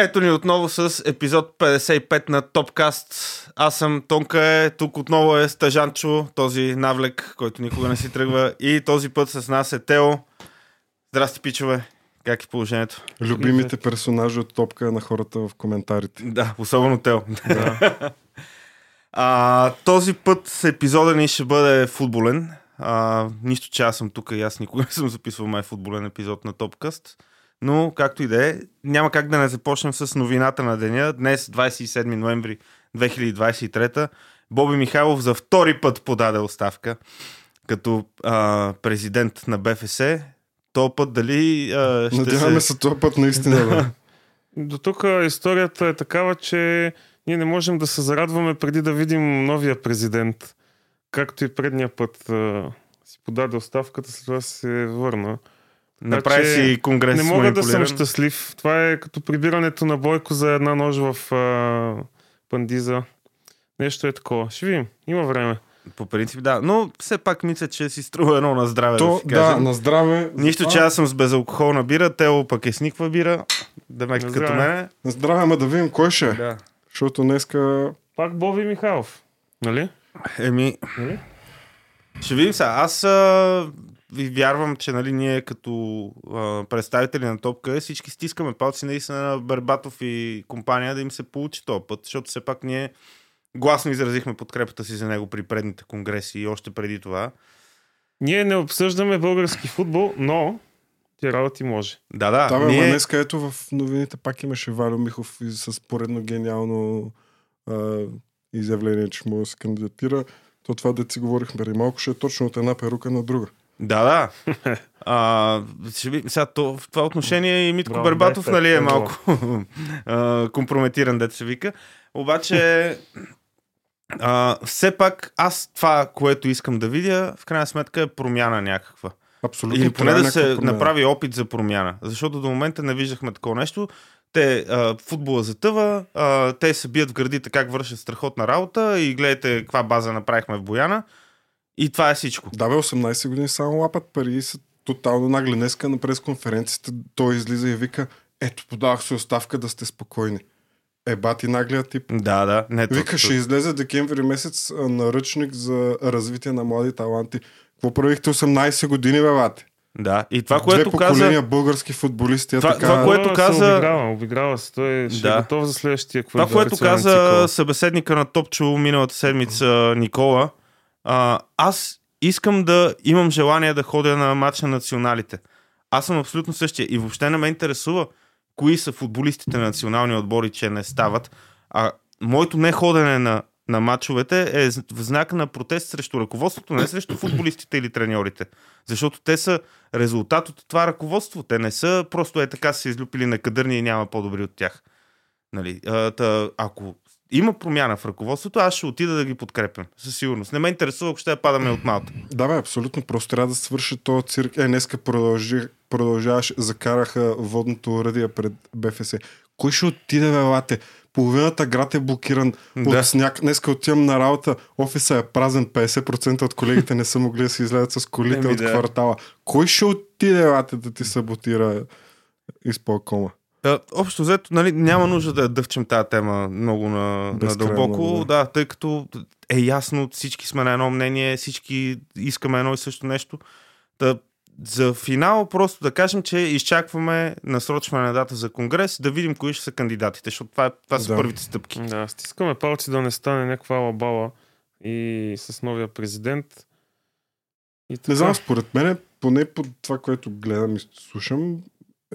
Ето ни отново с епизод 55 на Топкаст. Аз съм Тонка е, тук отново е Стажанчо, този навлек, който никога не си тръгва. И този път с нас е Тео. Здрасти, пичове. Как е положението? Любимите персонажи от топка на хората в коментарите. Да, особено Тео. Да. а, този път епизода ни ще бъде футболен. А, нищо, че аз съм тук и аз никога не съм записвал май футболен епизод на Топкаст. Но, както и да е, няма как да не започнем с новината на деня. Днес, 27 ноември 2023, Боби Михайлов за втори път подаде оставка като а, президент на БФС. То път дали а, ще Надяваме се... се този път наистина. Да. До тук историята е такава, че ние не можем да се зарадваме преди да видим новия президент. Както и предния път а, си подаде оставката, след това се върна. Направи че си конгрес не мога да съм щастлив. Това е като прибирането на Бойко за една нож в а, пандиза. Нещо е такова. Ще видим. Има време. По принцип, да. Но все пак мисля, че си струва едно на здраве. да, То, да, кажем. на здраве. Нищо, че аз съм с безалкохолна бира, Тео пък е с никаква бира. Демек На като мене. На здраве, ама да видим кой ще е. Да. Защото днеска... Пак Боби Михайлов. Нали? Еми, Нали? ще видим сега. Аз а, ви вярвам, че нали, ние като а, представители на Топка всички стискаме палци наистина на Бербатов и компания да им се получи този път, защото все пак ние гласно изразихме подкрепата си за него при предните конгреси и още преди това. Ние не обсъждаме български футбол, но ти работи може. Да, да. Да, бе, ние... ама днеска ето в новините пак имаше Валю Михов и с поредно гениално а, изявление, че може да се кандидатира. То това да си говорихме преди малко, ще е точно от една перука на друга. Да, да. А, ще ви, сега, то, в това отношение и Митко Браво, Бербатов дай, нали, е дай, малко а, компрометиран, дете се вика. Обаче, а, все пак, аз това, което искам да видя, в крайна сметка е промяна някаква. Абсолютно. Или поне да се някаква промяна. направи опит за промяна. Защото до момента не виждахме такова нещо. Те, а, футбола затъва, а, те се бият в градите как вършат страхотна работа и гледайте каква база направихме в Бояна. И това е всичко. Да, бе, 18 години само лапат пари и са тотално нагли. Днеска на пресконференцията той излиза и вика, ето, подавах се оставка да сте спокойни. Е, бати наглия тип. Да, да. Не, Вика, ще излезе декември месец наръчник за развитие на млади таланти. Какво правихте 18 години, бе, бате? Да, и това, Две което поколения каза, български футболисти. е Това- така... това, което каза- обиграва, обиграва се. Той ще Да. е готов за следващия това, което каза цикъл. събеседника на Топчо миналата седмица Никола, а, аз искам да имам желание да ходя на матч на националите. Аз съм абсолютно същия и въобще не ме интересува кои са футболистите на национални отбори, че не стават. А моето неходене на, на матчовете е в знак на протест срещу ръководството, не срещу футболистите или треньорите. Защото те са резултат от това ръководство. Те не са просто е така са излюпили на кадърни и няма по-добри от тях. Нали? А, та, ако има промяна в ръководството, аз ще отида да ги подкрепям. Със сигурност. Не ме интересува, ако ще я падаме от малта. Да, бе, абсолютно. Просто трябва да свърши този цирк. Е, днеска продължи, продължаваш, закараха водното уредие пред БФС. Кой ще отиде, бе, лате? Половината град е блокиран Да. от сняг. Днеска отивам на работа, офиса е празен, 50% от колегите не са могли да си излязат с колите Еми, от да. квартала. Кой ще отиде, лате, да ти саботира изпълкома? А, общо взето, нали, няма нужда да дъвчем тази тема много на, на дълбоко. много, да. тъй като е ясно, всички сме на едно мнение, всички искаме едно и също нещо. Да, за финал просто да кажем, че изчакваме насрочване на дата за конгрес, да видим кои ще са кандидатите, защото това, е- това са Да. първите стъпки. Да, стискаме палци да не стане някаква лабала и с новия президент. И така. Не знам, според мен, поне по това, което гледам и слушам,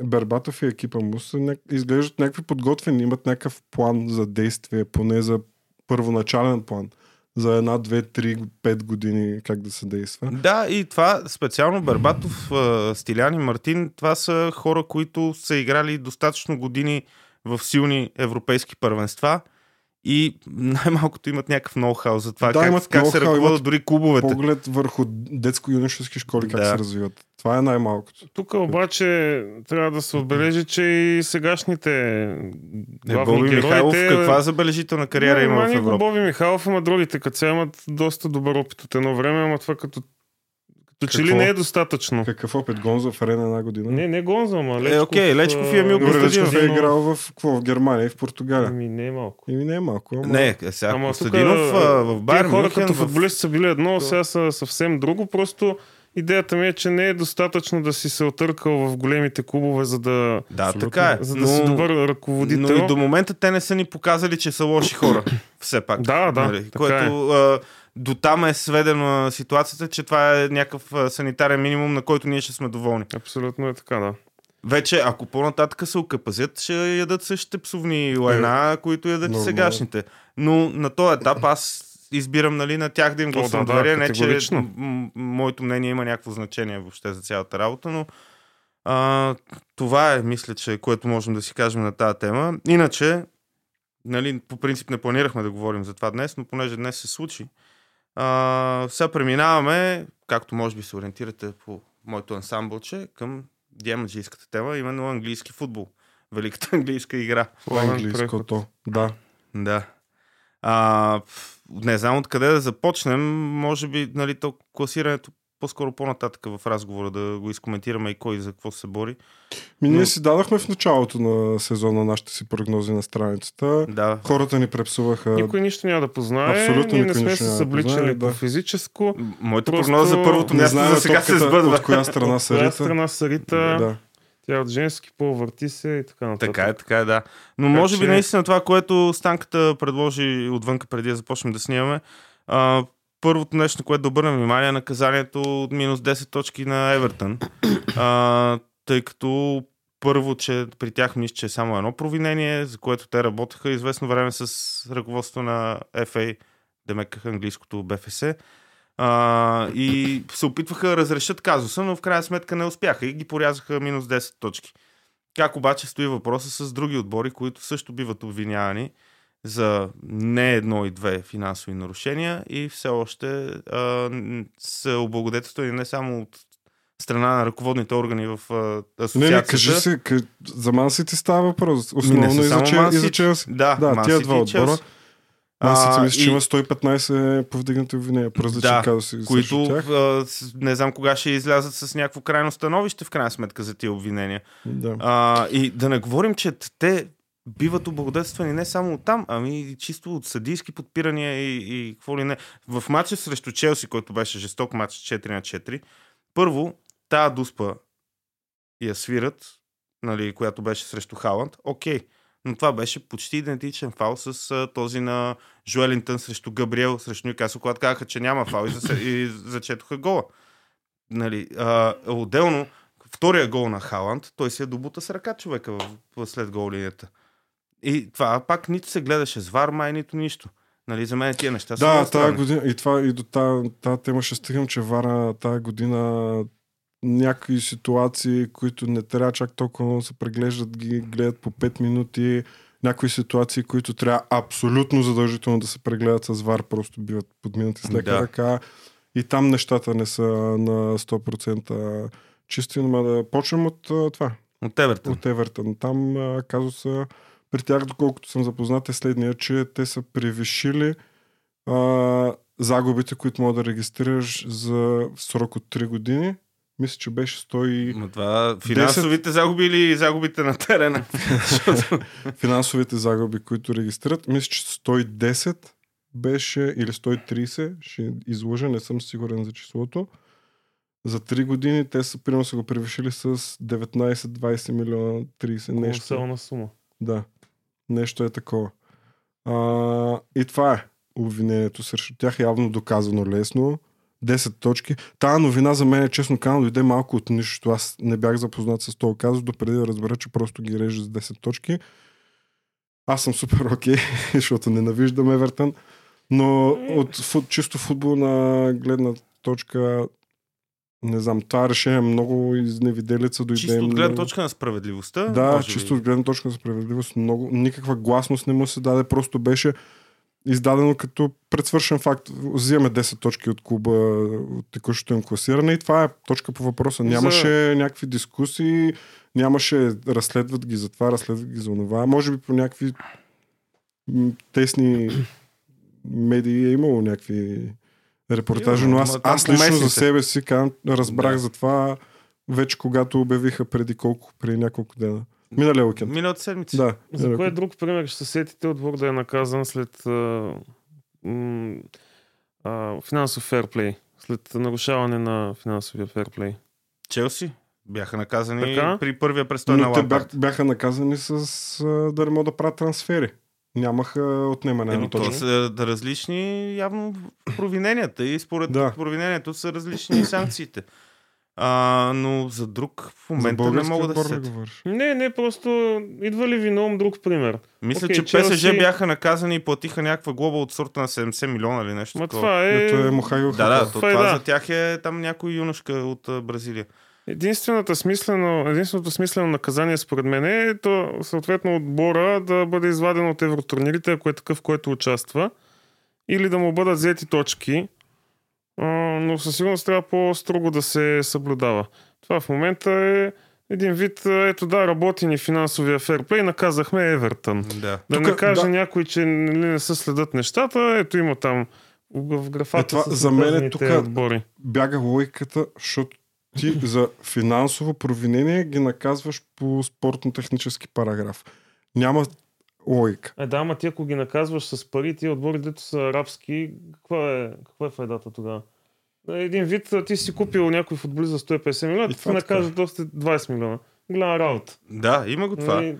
Бербатов и екипа му са, изглеждат някакви подготвени, имат някакъв план за действие, поне за първоначален план. За една, две, три, пет години как да се действа. Да, и това специално Барбатов, Стилян и Мартин, това са хора, които са играли достатъчно години в силни европейски първенства и най-малкото имат някакъв ноу-хау за това Да, как, имат как се ръководят дори клубовете. Поглед върху детско-юношески школи, как Да. се развиват. Това е най-малкото. Тук обаче трябва да се отбележи, че и сегашните Е, главни Боби герои... Михайлов, каква забележителна кариера Не, има ма в Европа? Боби Михайлов, ама другите като се имат доста добър опит от едно време, ама това като, Като че ли не е достатъчно. Какъв опит? Гонза в арена една година? Не, не Гонза, ама Лечков. Е, окей, Лечков и Емил Костадинов. Лечков е но- играл в, какво, в Германия и в Португалия. Ами не е малко. Ими не е малко. Ама... Не, сега Ама Костадинов тук, в Байер хора Мюнхен, като в- футболисти са били едно, сега са съвсем друго. Просто идеята ми е, че не е достатъчно да си се отъркал в големите клубове, за да, Да, Абсолютно. така е. за да но, си добър ръководител. но и до момента те не са ни показали, че са лоши хора. Все пак. Да, да, така Което а, до там е сведена ситуацията, че това е някакъв санитарен минимум, на който ние ще сме доволни. Абсолютно е така, да. Вече, ако по-нататък се окъпазят, ще ядат същите псовни лайна, които ядат и Нормално. сегашните. Но на този етап аз избирам нали, на тях да им гласувам да, да, доверие. не, че м- моето мнение има някакво значение въобще за цялата работа, но а, това е, мисля, че което можем да си кажем на тази тема. Иначе, нали, по принцип не планирахме да говорим за това днес, но понеже днес се случи, а, сега преминаваме, както може би се ориентирате по моето ансамбълче, към диамаджийската тема, именно английски футбол. Великата английска игра. Английското. Да. Да. А, не знам откъде да започнем. Може би, нали, то класирането по-скоро по-нататък в разговора да го изкоментираме и кой за какво се бори. Ми, Но- ние си дадохме в началото на сезона нашите си прогнози на страницата. Да. Хората ни препсуваха. Никой нищо няма да познае. Абсолютно Ние не сме нищо се да събличали познае, по да. физическо. Моята Просто прогноза за първото място за сега се сбъдва. от коя страна са Коя рита. страна са рита, Да. тя от женски пол върти се и така нататък. Така е, така е, да. Но Така може би че- наистина това, което Станката предложи отвънка преди да започнем да снимаме. А, първото нещо, на което да обърнем внимание е наказанието от минус 10 точки на Евертън. А, тъй като първо, че при тях мисля, че е само едно провинение, за което те работеха известно време с ръководството на FA, демекаха английското БФС. А, и се опитваха да разрешат казуса, но в крайна сметка не успяха и ги порязаха минус 10 точки. Как обаче стои въпроса с други отбори, които също биват обвинявани за не едно и две финансови нарушения и все още а, са облагодетелствани не само от страна на ръководните органи в а, Не, асоциацията. не, кажи се, къ... за Ман Сити става въпрос. Основно не и за, само че... Ман и за Сити. Челси. Да, Да, тия два отбора. Челси. Ман Сити А, мисля, че и- има 115 повдигнати обвинения по различни Да, казуси които тях. а, не знам кога ще излязат с някакво крайно становище в крайна сметка за тия обвинения. Да. А, и да не говорим, че те биват облагодетелствани не само от там, ами чисто от съдийски подпирания и, и какво ли не. В матча срещу Челси, който беше жесток матч 4 на 4, първо, тази дуспа я свират, нали, която беше срещу Халанд, окей. Но това беше почти идентичен фал с а, този на Жуелинтън срещу Габриел, срещу Нюкасо, когато казаха, че няма фал и, за, и зачетоха гола. Нали, а, отделно, втория гол на Халанд, той се е добута с ръка човека в, в след гол линията. И това пак нито се гледаше с вар, май, нито нищо. Нали, за мен тия неща са Да, тази година, и, това, и до тази, тази тема ще стигам, че Вара тази година някои ситуации, които не трябва чак толкова много се преглеждат, ги гледат по 5 минути. Някои ситуации, които трябва абсолютно задължително да се прегледат с ВАР, просто биват подминати с лека Да. ръка. И там нещата не са на 100% чисти, но да почнем от това, От Евертън. от Евертън. Там казуса при тях, доколкото съм запознат, е следния, че те са превишили а, загубите, които мога да регистрираш за срок от 3 години. Мисля, че беше 100 и... Ма това финансовите загуби или загубите на терена? Финансовите загуби, които регистрират. Мисля, че 110 беше или 130, ще излъжа, не съм сигурен за числото. За 3 години те са, примерно, са го превишили с 19-20 милиона, 30 нещо. Колосална сума. Да, нещо е такова. А, и това е обвинението срещу тях, явно доказано лесно. 10 точки. Тая новина за мен, честно казано, дойде малко от нищо. Аз не бях запознат с този казус, допреди да разбера, че просто ги реже с 10 точки. Аз съм супер окей, защото ненавиждам Евертън. Но от фут, чисто футболна гледна точка, не знам, това решение е много изневиделица дойде. Чисто от гледна точка на справедливостта. да, може би. чисто от гледна точка на справедливост, много, никаква гласност не му се даде, просто беше издадено като предсвършен факт. Взимаме 10 точки от клуба от текущото им класиране и това е точка по въпроса. За- Нямаше някакви дискусии, нямаше разследват ги за това, разследват ги за това. Може би по някакви тесни медии е имало някакви репортажа, но аз, аз лично за себе си казвам, разбрах Да. за това вече когато обявиха преди колко, преди няколко дена. Миналия уикенд. Миналата седмица. Да. За кой друг пример ще се сетите отбор да е наказан след а, м, а, финансов ферплей? След нарушаване на финансовия ферплей. Челси бяха наказани Така? при първия престой на Лампард. бях, бяха наказани с а, да не могат да правят трансфери. Нямаха отнемане на Еми, то точно. са различни явно провиненията и според Да. провинението са различни санкциите. А, но за друг в момента не мога да се? Не, не, просто идва ли ви на ум друг пример? Мисля, Окей, че Челси- ПСЖ бяха наказани и платиха някаква глоба от сорта на 70 милиона или нещо Ма такова. това е... Е Да, да, то, Това е това да. за тях е там някой юношка от Бразилия. Единствената смислено, единственото смислено наказание според мен е то, съответно отбора да бъде изваден от евротурнирите, ако е такъв, който участва, или да му бъдат взети точки, но със сигурност трябва по-строго да се съблюдава. Това в момента е един вид, ето да, работи ни финансовия ферплей, наказахме Евертън. Да. Да Тука, не каже да. някой, че нали, не се следят нещата, ето има там в графата Е, това за мен е тука- отбори. Бяга логиката, защото ти за финансово провинение ги наказваш по спортно-технически параграф. Няма логика. Е, да, ама ти ако ги наказваш с пари, тия отбори, дето са арабски, каква е, каква е файдата тогава? Един вид, ти си купил някой футболист за 150 милиона, И ти ти е. накажат още 20 милиона. Голяма работа. да, има го това. Нали,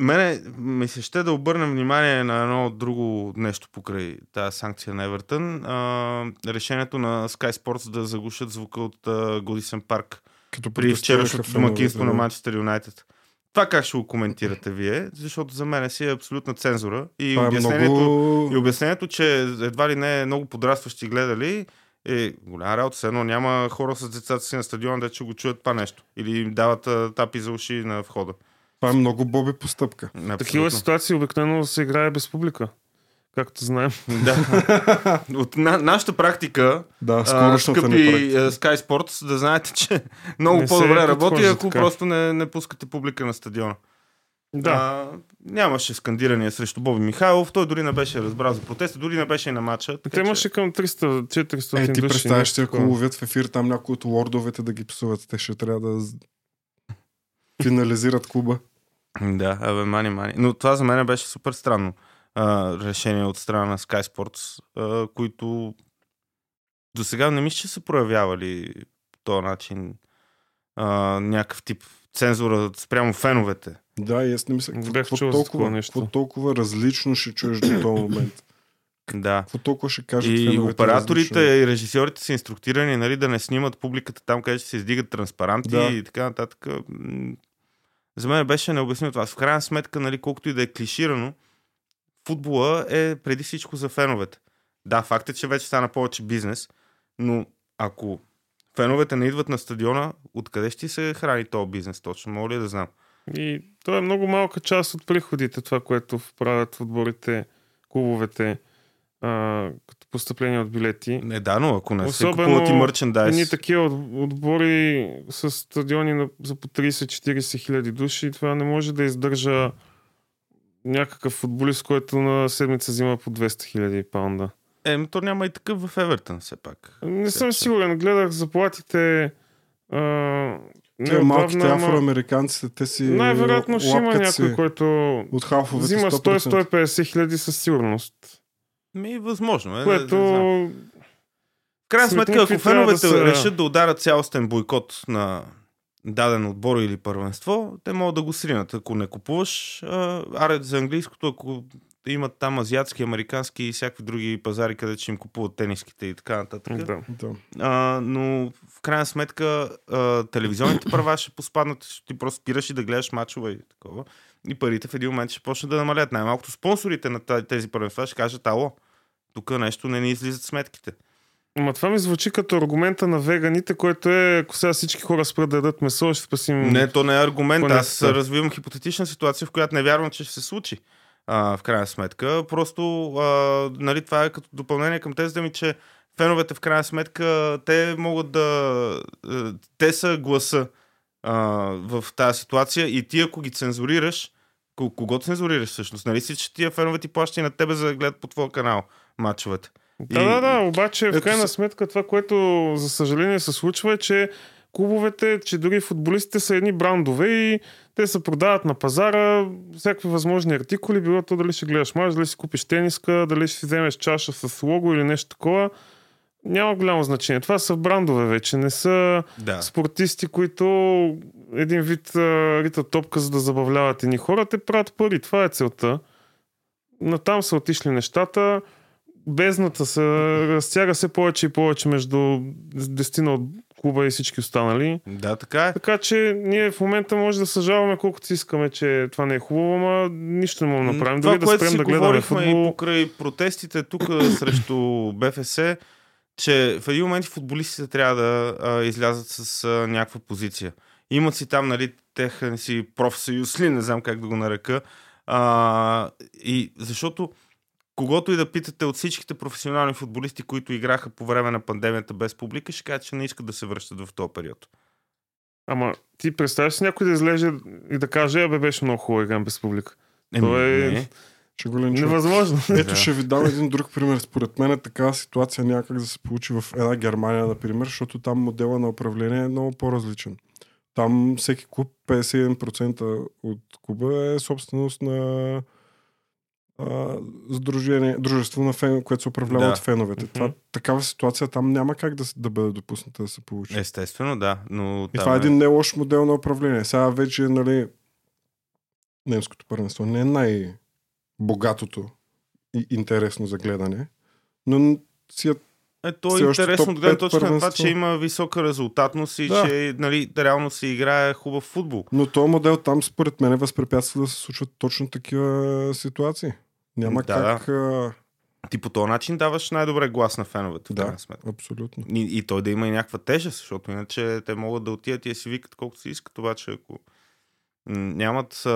Мене ми се ще да обърнем внимание на едно друго нещо покрай тази санкция на Евертън. А, решението на Sky Sports да заглушат звука от Годисен парк Като при вчерашното домакинство на да. Манчестър Юнайтед. Това как ще го коментирате вие? Защото за мен си е абсолютна цензура. И Това е обяснението, много... и обяснението, че едва ли не много подрастващи гледали, е голяма работа. Все едно няма хора с децата си на стадиона, да ще го чуят това нещо. Или им дават тапи за уши на входа. Това е много боби постъпка. Такива Абсолютно. ситуации обикновено се играе без публика. Както знаем. Да. От на, нашата практика, Да, а, скъпи практика. а, Sky Sports, да знаете, че много Не се по-добре работи, ако така. просто не, не пускате публика на стадиона. Да. А, нямаше скандирания срещу Боби Михайлов, той дори не беше разбрал за протеста, дори не беше и на матча. така Те че- имаше към 300-400 Е, ти души. представяш си, ако ловят в ефир там някои от лордовете да ги псуват, те ще трябва да финализират клуба. Да, абе, мани, мани. Но това за мен беше супер странно а, решение от страна на Sky Sports, а, които до сега не мисля, че са проявявали по този начин а, някакъв тип цензура спрямо феновете. Да, и аз не мисля, бях чул толкова, нещо. какво толкова различно ще чуеш до този момент? Да. Какво толкова ще кажат И феновете операторите различно? и режисьорите са инструктирани нали, да не снимат публиката там, където се издигат транспаранти Да. и така нататък. За мен беше необяснимо това. В крайна сметка, нали, колкото и да е клиширано, футбола е преди всичко за феновете. Да, факт е, че вече стана повече бизнес, но ако феновете не идват на стадиона, откъде ще се храни този бизнес точно? Мога ли да знам? И то е много малка част от приходите, това, което правят отборите, клубовете, а, като постъпление от билети. Не, да, но ако не се Особено купуват и мърчендайз. Едни такива от- отбори с стадиони на, за по 30-40 хиляди души, това не може да издържа някакъв футболист, който на седмица взима по 200 хиляди паунда. Е, ми то няма и такъв в Евертън, все пак. Не съм че- сигурен. Гледах заплатите. А, Те неотдавна, малките ама афроамериканците, те си Най-вероятно ще има някой, който от взима 100%. 100-150 хиляди със сигурност. Ми, възможно е. Което. В крайна сметка, ако феновете да са- решат да ударят цялостен бойкот на даден отбор или първенство, те могат да го сринат. Ако не купуваш, аре за английското, ако имат там азиатски, американски и всякакви други пазари, където ще им купуват тениските и така нататък. Да. Да. А, но в крайна сметка а, телевизионните права ще поспаднат, ще ти просто спираш и да гледаш мачове и такова. И парите в един момент ще почнат да намалят. Най-малкото спонсорите на тези първенства ще кажат, ало, тук нещо не ни излизат сметките. Ама това ми звучи като аргумента на веганите, който е, ако сега всички хора спрат да ядат месо, ще спасим... Не, то не е аргумент. Поне Аз развивам хипотетична ситуация, в която не вярвам, че ще се случи. А, в крайна сметка. Просто, а, нали, това е като допълнение към тезата ми, че феновете в крайна сметка, те могат да... а, Те са гласа а, в тази ситуация и ти ако ги цензурираш, ко- кого цензурираш всъщност? Нали си, че тия фенове ти плащат и на тебе за да гледат по твоя канал матчовете? Да, И- да, да, обаче в Ето крайна се- сметка това, което за съжаление се случва е, че клубовете, че дори футболистите са едни брандове и те се продават на пазара всякакви възможни артикули, било то дали ще гледаш мач, дали си купиш тениска, дали ще си вземеш чаша с лого или нещо такова. Няма голямо значение. Това са брандове вече, не са Да. спортисти, които един вид ритат топка, за да забавляват едни хора, те правят пари. Това е целта. Натам са отишли нещата. Бездната се разтяга все повече и повече между дестина от клуба и всички останали. Да, така е. Така че ние в момента може да съжалваме колкото си искаме, че това не е хубаво, ама нищо не можем да направим. Дори да спрем да гледаме говорихме и футбол. покрай протестите тук срещу БФС, че в един момент футболистите трябва да а, излязат с а, някаква позиция. Имат си там, нали, техен си профсъюз ли, не знам как да го нарека. А, и защото когато и да питате от всичките професионални футболисти, които играха по време на пандемията без публика, ще кажат, че не искат да се връщат в този период. Ама ти представяш си някой да излезе и да каже, абе беше много хубаво играм без публика. То е- не. Ще го линчуват. Невъзможно. Ето Да. ще ви дам един друг пример. Според мен такава ситуация някак да се получи в една Германия, например, защото там модела на управление е много по-различен. Там всеки клуб, 51% от клуба е собственост на а, сдружение, дружество на фен, което се управлява Да. от феновете. Това, такава ситуация там няма как да, да бъде допусната да се получи. Естествено, да. Но И това е един не лош модел на управление. Сега вече, нали, немското първенство не е най-богатото и интересно за гледане, но си е Е, то е интересно от гледна точка на това, че има висока резултатност и Да. че нали, реално се играе хубав футбол. Но този модел там, според мен, възпрепятства да се случват точно такива ситуации. Няма Да. как. А... Ти по този начин даваш най-добре глас на феновете, в Да. крайна сметка. Абсолютно. И, и той да има и някаква тежест, защото иначе те могат да отидат и си викат колкото си искат, обаче ако нямат а,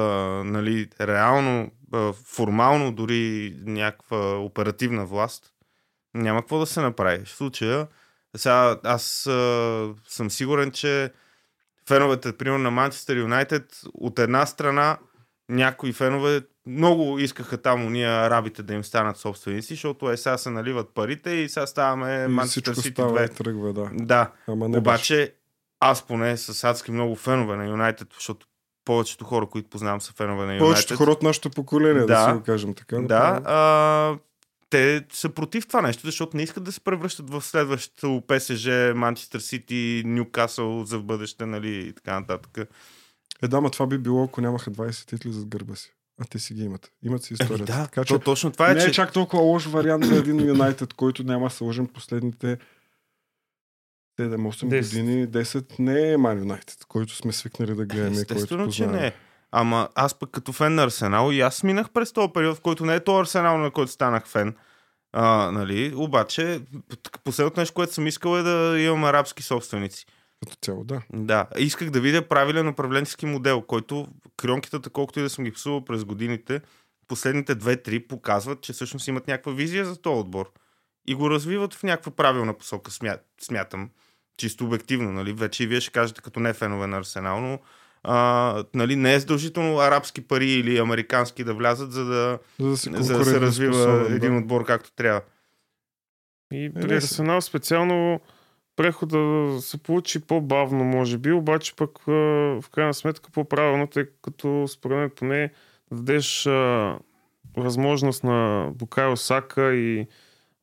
нали, реално, а, формално дори някаква оперативна власт, няма какво да се направи. В случая, сега аз а, съм сигурен, че феновете, примерно на Манчестър Юнайтед, от една страна някои фенове много искаха там уния арабите да им станат собственици, защото е сега се наливат парите и сега ставаме Манчестър Сити става и 2. тръгва, да. Да, Ама не беше. обаче аз поне с адски много фенове на Юнайтед, защото повечето хора, които познавам са фенове на Юнайтед. Повечето хора от нашето поколение, да, Да. си го кажем така. Да, а, те са против това нещо, защото не искат да се превръщат в следващото ПСЖ, Манчестър Сити, Ньюкасъл за в бъдеще, нали, и така нататък. Е, да, ма това би било, ако нямаха 20 титли зад гърба си. А те си ги имат. Имат си Еми, историята. да, така че то, точно това е, не е че... чак толкова лош вариант за един Юнайтед, който няма да се лъжим последните 7-8 Десет. години. 10 не е Ман Юнайтед, който сме свикнали да гледаме. и който Естествено, че не е. Ама аз пък като фен на Арсенал и аз минах през този период, в който не е то Арсенал, на който станах фен. А, нали? Обаче, последното нещо, което съм искал е да имам арабски собственици. Като цяло, да. Да, исках да видя правилен управленски модел, който крионките, колкото и да съм ги псувал през годините, последните 2-3 показват, че всъщност имат някаква визия за този отбор. И го развиват в някаква правилна посока, смя... смятам. Чисто обективно, нали? Вече и вие ще кажете като не фенове на Арсенал, но а, нали, не е задължително арабски пари или американски да влязат, за да, За да се, за да се развива един да. отбор както трябва. И не при се. Арсенал специално прехода се получи по-бавно, може би, обаче пък в крайна сметка по-правилно, тъй като според мен поне да дадеш а, възможност на Букайо Сака и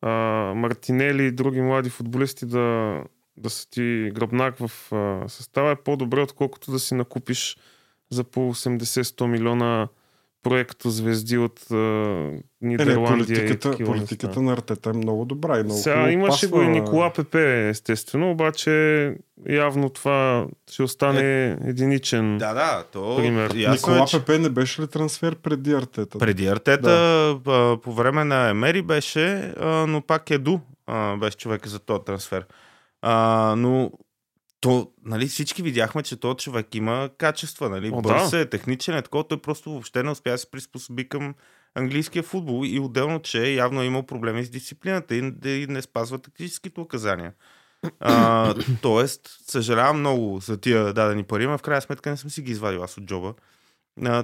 а, Мартинели и други млади футболисти да, да са ти гръбнак в а, състава е по-добре, отколкото да си накупиш за по 80-100 милиона проекто звезди от а, Е, не, Нидерландия и политиката, политиката на Артета е много добра и много Сега имаше пасва го и Никола Пепе, естествено, обаче явно това ще остане единичен. Да, да, то Пример. ясно Никола е, че... Пепе не беше ли трансфер преди Артета? Преди Артета, а, по време на Емери беше, а, но пак Еду беше човека за този трансфер. А, но то, нали, всички видяхме, че този човек има качества, нали? О, Бърз да. е, техничен е, такова, той просто въобще не успя да се приспособи към английския футбол и отделно, че явно е имал проблеми с дисциплината и, и не спазва тактическите указания. А, тоест, съжалявам много за тия дадени пари, но в крайна сметка не съм си ги извадил аз от джоба.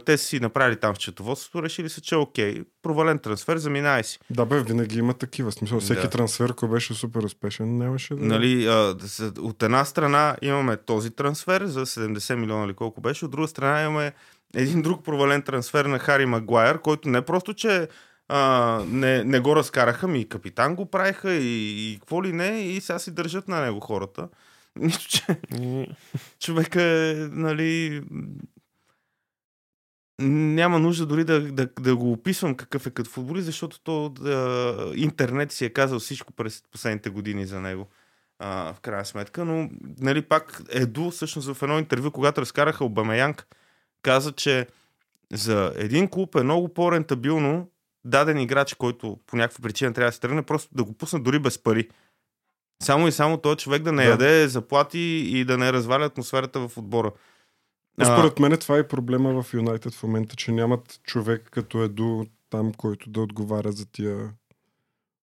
Те са си направили там в счетоводството, решили се, че е окей, провален трансфер, заминай си. Да, бе, винаги има такива. Смисъл, всеки Да. трансфер, ако беше супер успешен, нямаше да... Нали, а, от една страна имаме този трансфер за 70 милиона или колко беше, от друга страна имаме един друг провален трансфер на Хари Магуайер, който не просто, че а, не, не го разкараха, ми и капитан го правиха и, и какво ли не, и сега си държат на него хората. Нищо, че човека е, нали... Няма нужда дори да, да, да го описвам какъв е като футболист, защото то да, интернет си е казал всичко през последните години за него. А, в крайна сметка, но нали, пак Еду, всъщност в едно интервю, когато разкараха Обамеянг, каза, че за един клуб е много по-рентабилно даден играч, който по някаква причина трябва да се тръгне, просто да го пуснат дори без пари. Само и само този човек да не Да. яде заплати и да не разваля атмосферата в отбора. Според мен това е проблема в Юнайтед в момента, че нямат човек като Еду там, който да отговаря за тия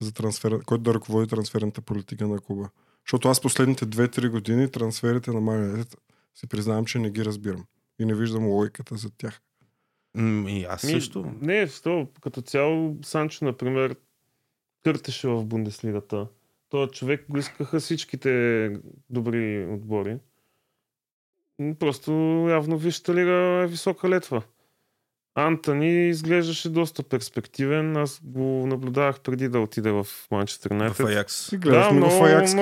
за трансфера, който да ръководи трансферната политика на клуба. Защото аз последните 2-3 години трансферите на Майонет си признавам, че не ги разбирам. И не виждам логиката за тях. М, И аз Ми, също. Не, сто, като цяло Санчо, например, къртеше в Бундеслигата. Той човек го искаха всичките добри отбори. Просто явно вижте лига е висока летва. Антони изглеждаше доста перспективен. Аз го наблюдавах преди да отида в Манчестър В Юнайтед. Аякс. И гледах много, много в Аякс,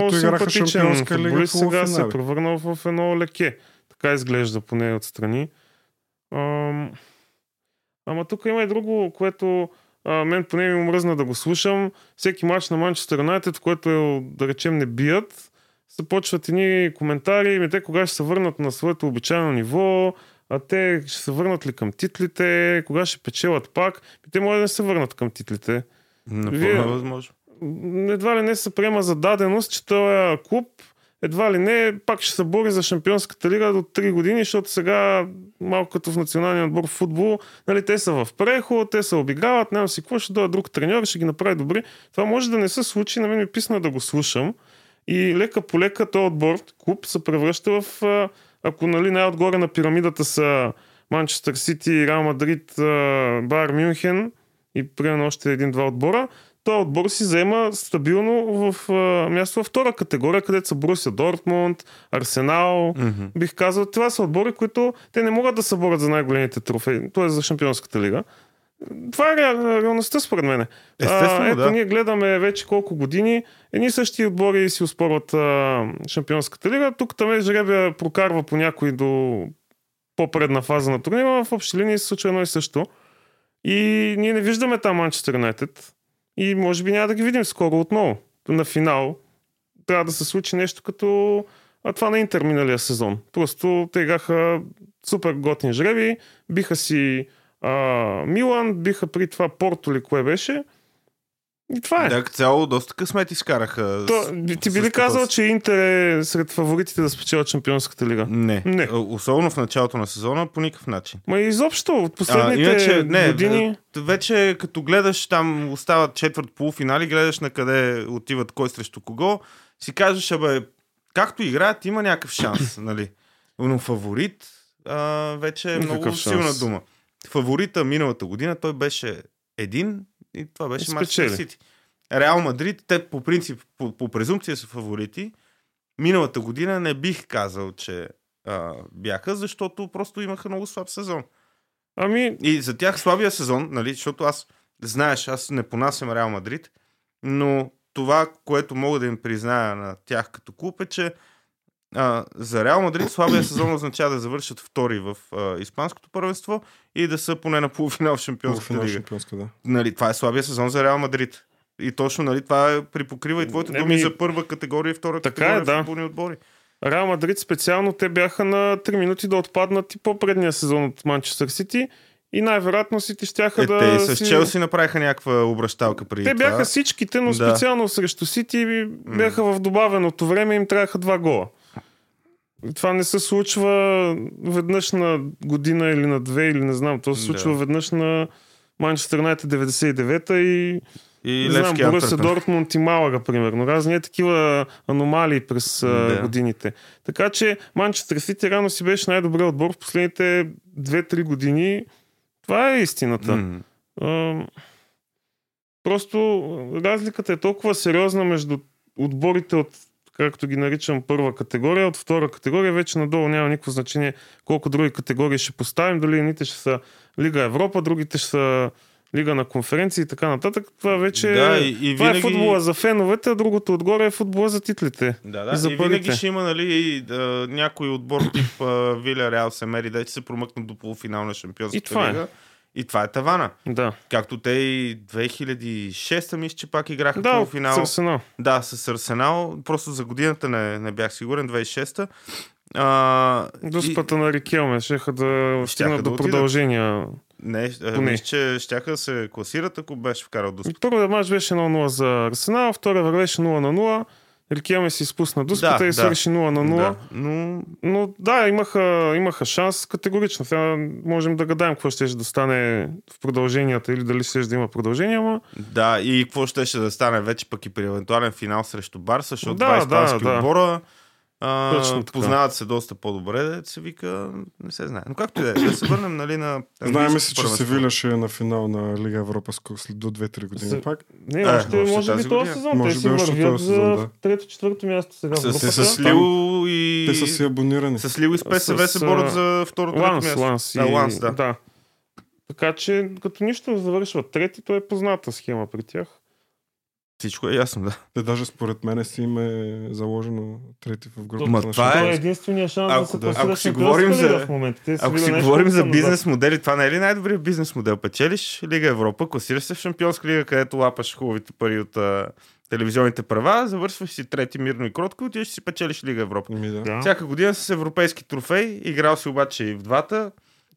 шампионска лига футболист, в сега се е превърнал в едно леке. Така изглежда поне отстрани. Ам... Ама тук има и друго, което а, мен поне ми омръзна да го слушам. Всеки матч на Манчестър Юнайтед, в което е, да речем не бият, се почват едни коментари, ми те кога ще се върнат на своето обичайно ниво, а те ще се върнат ли към титлите, кога ще печелят пак. Ми те може да не се върнат към титлите. Напълно Вие- е възможно. Едва ли не се приема за даденост, че този клуб едва ли не пак ще се бори за Шампионската лига до 3 години, защото сега малко като в националния отбор в футбол, нали, те са в преход, те се обиграват, няма си какво, ще дойде друг треньор ще ги направи добри. Това може да не се случи, на мен ми писна да го слушам. И лека по лека този отбор, клуб, се превръща в, ако нали, най-отгоре на пирамидата са Манчестър Сити, Реал Мадрид, Бар Мюнхен и примерно още един-два отбора, този отбор си заема стабилно в а, място във втора категория, където са Борусия Дортмунд, Арсенал. Мгм. Бих казал, това са отбори, които те не могат да се борят за най-големите трофеи, т.е. за Шампионската лига. Това е реал- реалността според мен. Естествено, ето, да. ние гледаме вече колко години. Едни същи отбори си успорват а, Шампионската лига. Тук там жребия прокарва по някой до по-предна фаза на турнира. В общи линии се случва едно и също. И ние не виждаме там Манчестър Юнайтед. И може би няма да ги видим скоро отново. На финал трябва да се случи нещо като а това на Интер миналия сезон. Просто те играха супер готин жреби, биха си а, Милан, биха при това Порто ли кое беше. И това е. Да, цяло доста късмет изкараха. То, ти би ли казал, че Интер е сред фаворитите да спечелят Шампионската лига? Не. Не. А, Особено в началото на сезона по никакъв начин. Ма изобщо, от последните иначе, не, години... Т- Вече като гледаш там остават четвърт полуфинали, гледаш на къде отиват кой срещу кого, си кажеш, абе, както играят, има някакъв шанс, нали? Но фаворит а, вече е много шанс. силна дума. Фаворита миналата година той беше един и това беше Манчестър. Сити. Реал Мадрид, те по принцип, по, по презумпция са фаворити. Миналата година не бих казал, че а, бяха, защото просто имаха много слаб сезон. Ами, И за тях слабия сезон, нали, защото аз, знаеш, аз не понасям Реал Мадрид, но това, което мога да им призная на тях като клуб е, че а, за Реал Мадрид слабия сезон означава да завършат втори в а, Испанското първенство и да са поне на полуфинал в Шампионската Полуфинал лига. шампионска, да. Нали, това е слабия сезон за Реал Мадрид. И точно, нали, това е, припокрива и твоите думи за първа категория и втора така категория е, да. футболни отбори. Реал Мадрид специално те бяха на 3 минути да отпаднат и по-предния сезон от Манчестър Сити и най-вероятно Сити щяха Е, да... те и с си- Челси направиха някаква обращалка преди Те това. бяха всичките, но Да. специално срещу Сити бяха в добавеното време и им трябваха два гола. Това не се случва веднъж на година или на две, или не знам. То се случва Да. веднъж на Манчестър Юнайтед 99-та и И не знам, Боруся Антверпен. Дортмунд и Малага, примерно. Разни е такива аномалии през Да. годините. Така че Манчестър Сити рано си беше най-добре отбор в последните 2-3 години. Това е истината. М. А, просто разликата е толкова сериозна между отборите от както ги наричам първа категория, от втора категория вече надолу няма никакво значение колко други категории ще поставим, дали едните ще са Лига Европа, другите ще са Лига на конференции и така нататък. Това вече Да, и- и това е винаги- футбола за феновете, а другото отгоре е футбола за титлите. Да, И да. за И, винаги парите. ще има, нали, някой отбор тип Виля Реал се мери, да се промъкнат до полуфинал на Шампионската И това е. И това е тавана. Да, Както те и 2006 мисля, че пак играха да полуфинал. с Арсенал. Да, с Арсенал. Просто за годината не, не бях сигурен, 2006-та. А, и- Дуспата на Рикелме щеха да стигнат да до продължения. Не, а, Поне. мисля, че щяха да се класират, ако беше вкарал до И Първият мач беше 0-0 за Арсенал, втория вървеше 0 на 0. Рикелме си изпусна дуспата Да, и да. свърши 0 на 0. Да, но Но да, имаха, имаха шанс категорично. Сега можем да гадаем какво ще да стане в продълженията или дали ще да има продължение, ама Да, и какво ще, да стане вече пък и при евентуален финал срещу Барса, защото Да, два испански да, да. отбора а, Точно така. познават се доста по-добре, се вика, не се знае. Но както и да е, да се върнем нали, на Знаем си, че. Севиля ще е на финал на Лига Европа след до 2-3 години Се- пак. не, Е, още, може би този сезон. Може Те си би още вървят този за сезон, да. трето-четвърто място сега С, групата. с, с Лил и... Те са си абонирани. С Лил и с ПСВ се борят а, за второто Ланс, място. Ланс. И... Да, Ланс, да. да. Така че, като нищо завършва трети, то е позната схема при тях. Всичко е ясно, да. Те даже според мен си им е заложено трети в групата. Ма на това Това е- е единствения шанс Ако- да се да. Ако си говорим за- в момента. Те Ако си говорим за бизнес модели, това не е ли най-добрият бизнес модел? Печелиш Лига Европа, класираш се в Шампионска лига, където лапаш хубавите пари от а, телевизионните права, завършваш си трети мирно и кротко, отиваш и си печелиш Лига Европа. Ми, да. Да. Всяка година с европейски трофей, играл си обаче и в двата.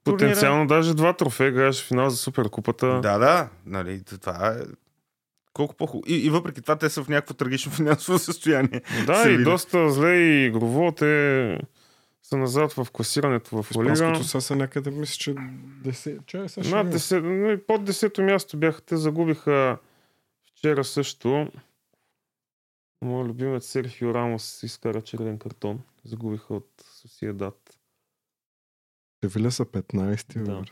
турнира. Потенциално даже два трофея в финал за Суперкупата. Да, да, нали, това е колко по-хубаво. И, и въпреки това те са в някакво трагично финансово състояние. Да, и види. доста зле и игрово. Те са назад в класирането в Лига. Испанското са са някъде, мисля, че 10... Чай, ще Над видим. 10, ну, и под 10-то място бяха. Те загубиха вчера също. Моят любимец Серхио Рамос изкара червен картон. Загубиха от Сосиедат. Севиля са 15-ти, Да. да.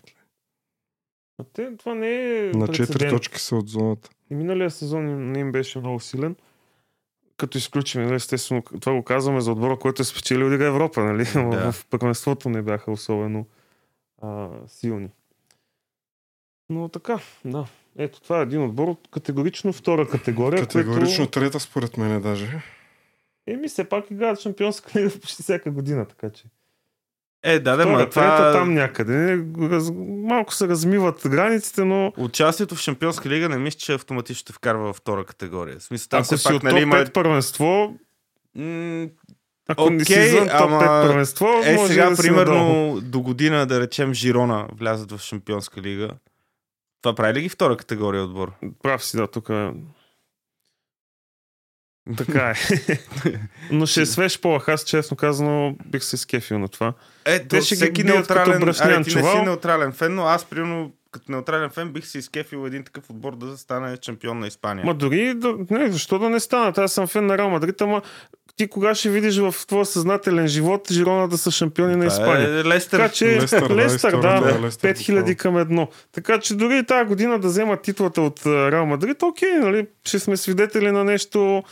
А те, това не е На 4 прецедент. точки са от зоната. И миналия сезон не им беше много силен. Като изключим, нали, естествено, това го казваме за отбора, който е спечелил Лига Европа, нали? Да. В първенството не бяха особено а, силни. Но така, да. Ето, това е един отбор от категорично втора категория. Категорично Което... трета, според мен даже. Еми, все пак играят шампионска лига почти всяка година, така че. Е, да, да, ма това... там някъде. Раз... Малко се размиват границите, но Участието в Шампионска лига не мисля, че автоматично те вкарва във втора категория. Смисъл, там ако все си пак, от нали, топ има... 5 първенство, М, ако не си ама 5 първенство, Е, може сега, да примерно, надолу. до година, да речем, Жирона влязат в Шампионска лига. Това прави ли ги втора категория отбор? Прав си, да, тук. Така е. Но ще е свеж полах. Аз, честно казано, бих се скефил на това. Е, Те ще всеки неутрален... Аре, ти не си чувал. неутрален фен, но аз, примерно, като неутрален фен, бих си изкефил един такъв отбор да стане шампион на Испания. Ма дори, да, не, защо да не станат? Аз съм фен на Реал Мадрид, ама ти кога ще видиш в твоя съзнателен живот Жирона да са шампиони на Това Испания? Е Лестър. Така че Лестър, да, Лестър, да, е Лестър, 5000 буквално. към едно. Така че дори тази година да вземат титлата от Реал Мадрид, окей, нали, ще сме свидетели на нещо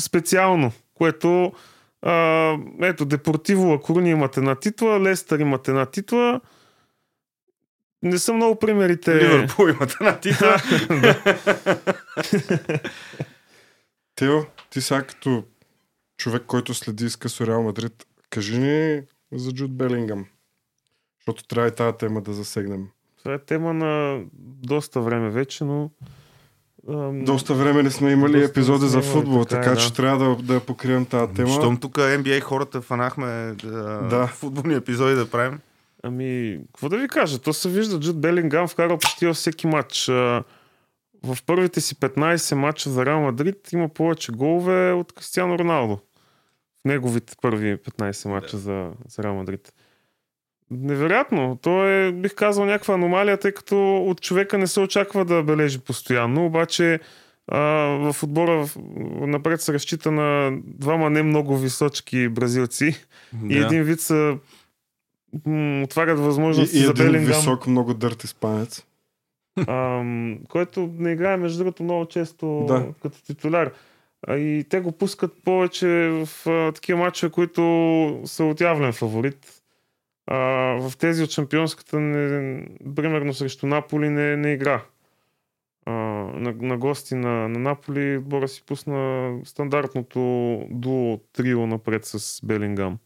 специално, което а, ето, Депортиво Лакруни имат една титла, Лестър имат една титла. Не са много примерите. Ливърпул имат една титла. Тео, ти сега като човек, който следи изкъсо Реал Мадрид, кажи ни за Джуд Белингъм. Защото трябва и тази тема да засегнем. Това е тема на доста време вече, но... ам, Доста време не сме имали Доста епизоди за футбол, така е, така да. че трябва да, да покрием тази тема. Щом тук NBA хората фанахме да, Да. футболни епизоди да правим. Ами, какво да ви кажа? То се вижда, Джуд Белингам вкарал почти във всеки матч. В първите си 15 матча за Реал Мадрид има повече голове от Кристиано Роналдо. В неговите първи 15 матча Да. за, за Реал Мадрид. Невероятно. То е, бих казал, някаква аномалия, тъй като от човека не се очаква да бележи постоянно, обаче А, в отбора напред се разчита на двама не много височки бразилци и един вид са м, отварят И, възможности и за един Белингам, висок, много дърт испанец. ам, който не играе между другото много често Да. като титуляр. А, и те го пускат повече в а, такива матчове, които са отявлен фаворит. А, в тези от шампионската, не, примерно срещу Наполи, не, не игра. А, на, на гости на, на Наполи Бора си пусна стандартното дуо трио напред с Белингам.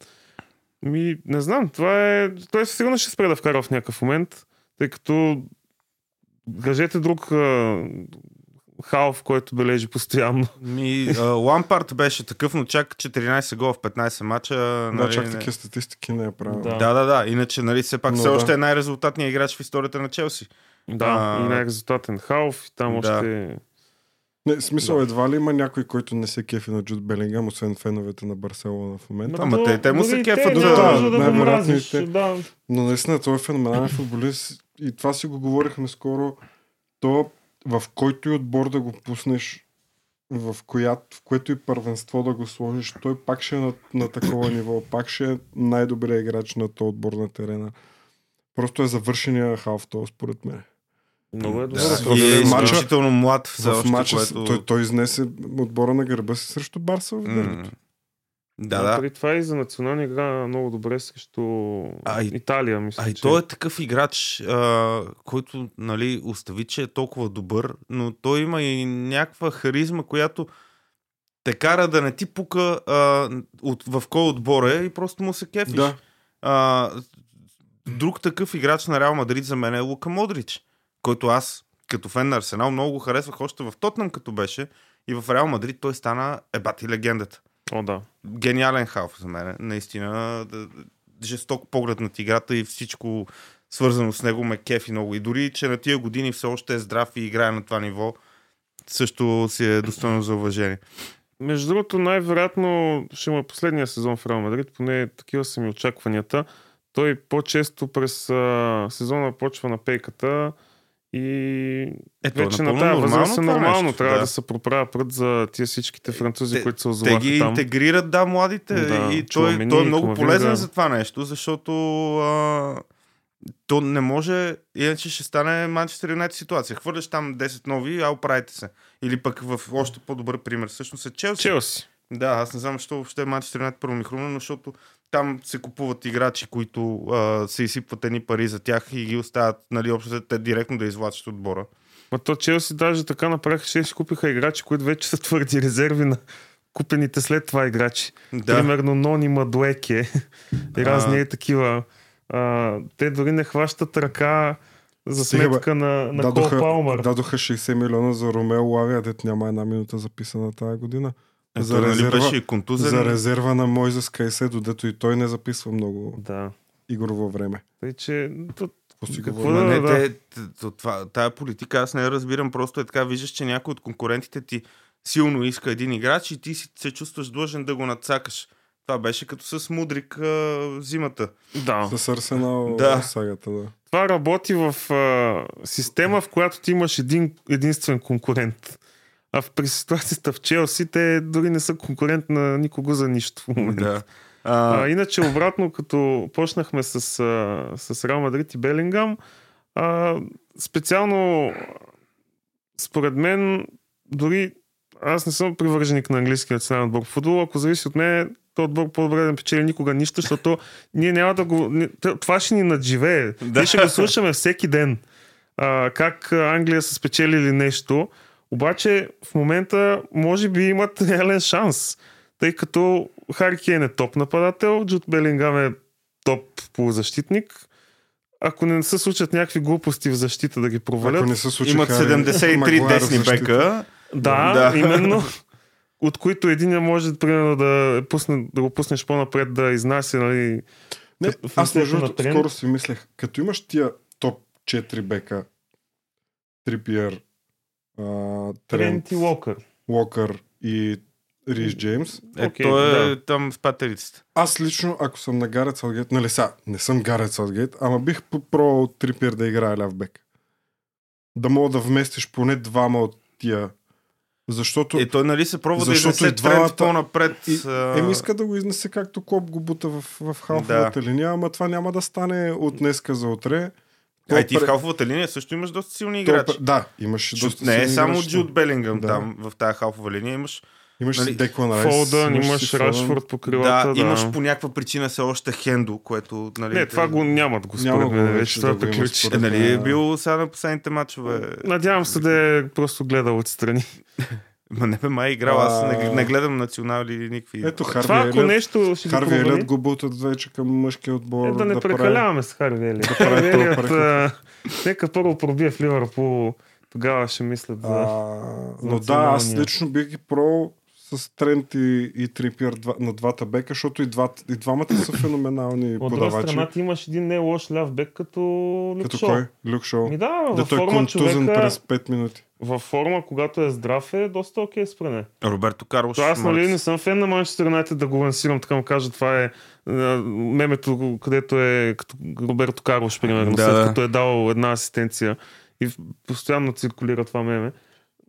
Ми, не знам, това е... Той сигурно ще спре да вкара в някакъв момент, тъй като кажете друг халф, който бележи постоянно. Ми, а, Лампард беше такъв, но чак 14 гола в 15 мача. Да, нали, чак не- такива статистики не е правил. Да. Да, да, да. Иначе, нали, все пак Но все да. още е най-резултатният играч в историята на Челси. Да, А, и най-резултатен халф, и там да. още... Не, смисъл, Да. едва ли има някой, който не се кефи на Джуд Белингам, освен феновете на Барселона в момента. Ама те- те му се няма нужда да най-вероятно и мразиш. те. Да, Но наистина той е феноменален футболист и това си го говорихме скоро. То в който и отбор да го пуснеш, в, коя, в което и първенство да го сложиш, той пак ще е на, на такова ниво, пак ще е най-добрият играч на този отбор на терена. Просто е завършения халф това, според мен. много е добре. Да, и е матча- изключително млад все в матча което... той, той изнесе отбора на гърба си срещу Барса в дербито. Да, да. Преди това и за национална игра много добре срещу А, Италия, мисля, А и че. той е такъв играч, а, който, нали, остави, че е толкова добър, но той има и някаква харизма, която те кара да не ти пука а, от, в кой отбор е и просто му се кефиш. Да. А, друг такъв играч на Реал Мадрид за мен е Лука Модрич, който аз като фен на Арсенал много го харесвах още в Тотнам като беше и в Реал Мадрид той стана ебати легендата. О, да. Гениален халф за мен. Наистина жесток поглед над играта и всичко свързано с него ме кефи много. И дори, че на тия години все още е здрав и играе на това ниво, също си е достойно за уважение. Между другото, най-вероятно ще му е последния сезон в Реал Мадрид, поне такива са ми очакванията. Той по-често през а, сезона почва на пейката и Ето, вече на тази възраст е нормално. нещо, Трябва да. да се проправя прът за тия всичките французи, Те- които Те озоваха ги там. интегрират, да, младите. Да, и той, Чуамени, той е много Камавинга. полезен за това нещо, защото а, то не може, иначе ще стане Манчестър Юнайтед ситуация. Хвърляш там 10 нови, а оправите се. Или пък в още по-добър пример. Всъщност е Челси. Челси. Да, аз не знам защо въобще Манчестър Юнайтед първо ми хрумна, но защото там се купуват играчи, които а, се изсипват едни пари за тях и ги оставят, нали, общо те директно да извлачат отбора. Ма то Челси даже така направиха, че си купиха играчи, които вече са твърди резерви на купените след това играчи. Да. Примерно Нони Мадуеке и А. разни е такива. А, те дори не хващат ръка за сметка на, на Кол Дадоха, Палмър. дадоха 60 милиона за Ромео Лавия, дет няма една минута записана тази година. Ето, за нали, резерва- беше контузен. За резерва на Мойзес Кайседо, дето и той не записва много Да. игрово време. Тъй, че Какво да- не, те, т- т- това, тая политика аз не я разбирам, просто е така, виждаш, че някой от конкурентите ти силно иска един играч и ти си, се чувстваш длъжен да го надцакаш. Това беше като с Мудрик а, зимата. да. С Арсенал Да. сагата, да. Това работи в а, система, в която ти имаш един единствен конкурент. А в, при ситуацията в Челси те дори не са конкурент на никого за нищо в момента. Да. А, А, иначе обратно, като почнахме с, с Реал Мадрид и Белингам, а, специално според мен, дори аз не съм привърженик на английския национален отбор по футбол. Ако зависи от мен, то отбор по-добре да не печели никога нищо, защото ние няма да го... Това ще ни надживее. Да. Ние ще го слушаме всеки ден. А, как Англия са спечелили нещо. Обаче в момента може би имат реален шанс. Тъй като Хари Кейн е топ нападател, Джуд Белингам е топ полузащитник. Ако не се случат някакви глупости в защита да ги провалят, Ако не се случи имат Хари 73 Магуайр в десни бека. Да, Да. именно. От които един може, примерно, да, пусне, да го пуснеш по-напред, да изнася, нали, Не, аз между скоро си мислех, като имаш тия топ 4 бека, Трипиер, Трент, и Локър. Локър и Риш Джеймс, Е, Окей, той е да. там с патерицата. аз лично, ако съм на Гарет Саутгейт, нали сега, не съм Гарет Саутгейт, ама бих попробвал Трипиер да играе ляв бек. Да мога да вместиш поне двама от тия Защото Е, той нали се пробва да изнесе двамата- по-напред. И, Еми иска да го изнесе както Клоп го бута в, в халфовата линия, ама това няма да стане от днеска за утре. А и ти в халфовата линия също имаш доста силни играчи. Да, имаше Защото доста не е само играчи. Джуд Белингъм Да. там в тази халфова линия. Имаш, Имаш нали, Деклан Райс. Фолдън, имаш. Рашфорд по крилата. да, Да, имаш по някаква причина все още Хендо, което... Нали, Не, това го нямат го Няма според го мен. вече да това го има приключи. Е, нали е Да. бил сега на последните матчове. Надявам се да е просто гледал отстрани. Ма не бе, май е играл, аз не, не гледам национални или никакви. Ето Това Харви ако Елиот, нещо ще Харви Елиот го бутат вече към мъжкия отбор. е, да не прави- прекаляваме с Харви Елиот. прави Харви а, Нека първо пробие в Ливърпул. Тогава ще мислят за... А, но да, аз лично бих ги про с Трент и, и Трипиер два, на двата бека, защото и, двата, и двамата са феноменални От друга подавачи. страна ти имаш един не лош ляв бек като Люк Като Шоу. кой? Люк Шоу. Ми да, Да във той е форма контузен човека, през 5 минути. във форма, когато е здрав е доста окей спрене. Роберто Карлош. То аз нали не съм фен на Манчестър Юнайтед да го лансирам, така му кажа, това е мемето, където е като Роберто Карлош, примерно, Да, след да. като е дал една асистенция и постоянно циркулира това меме.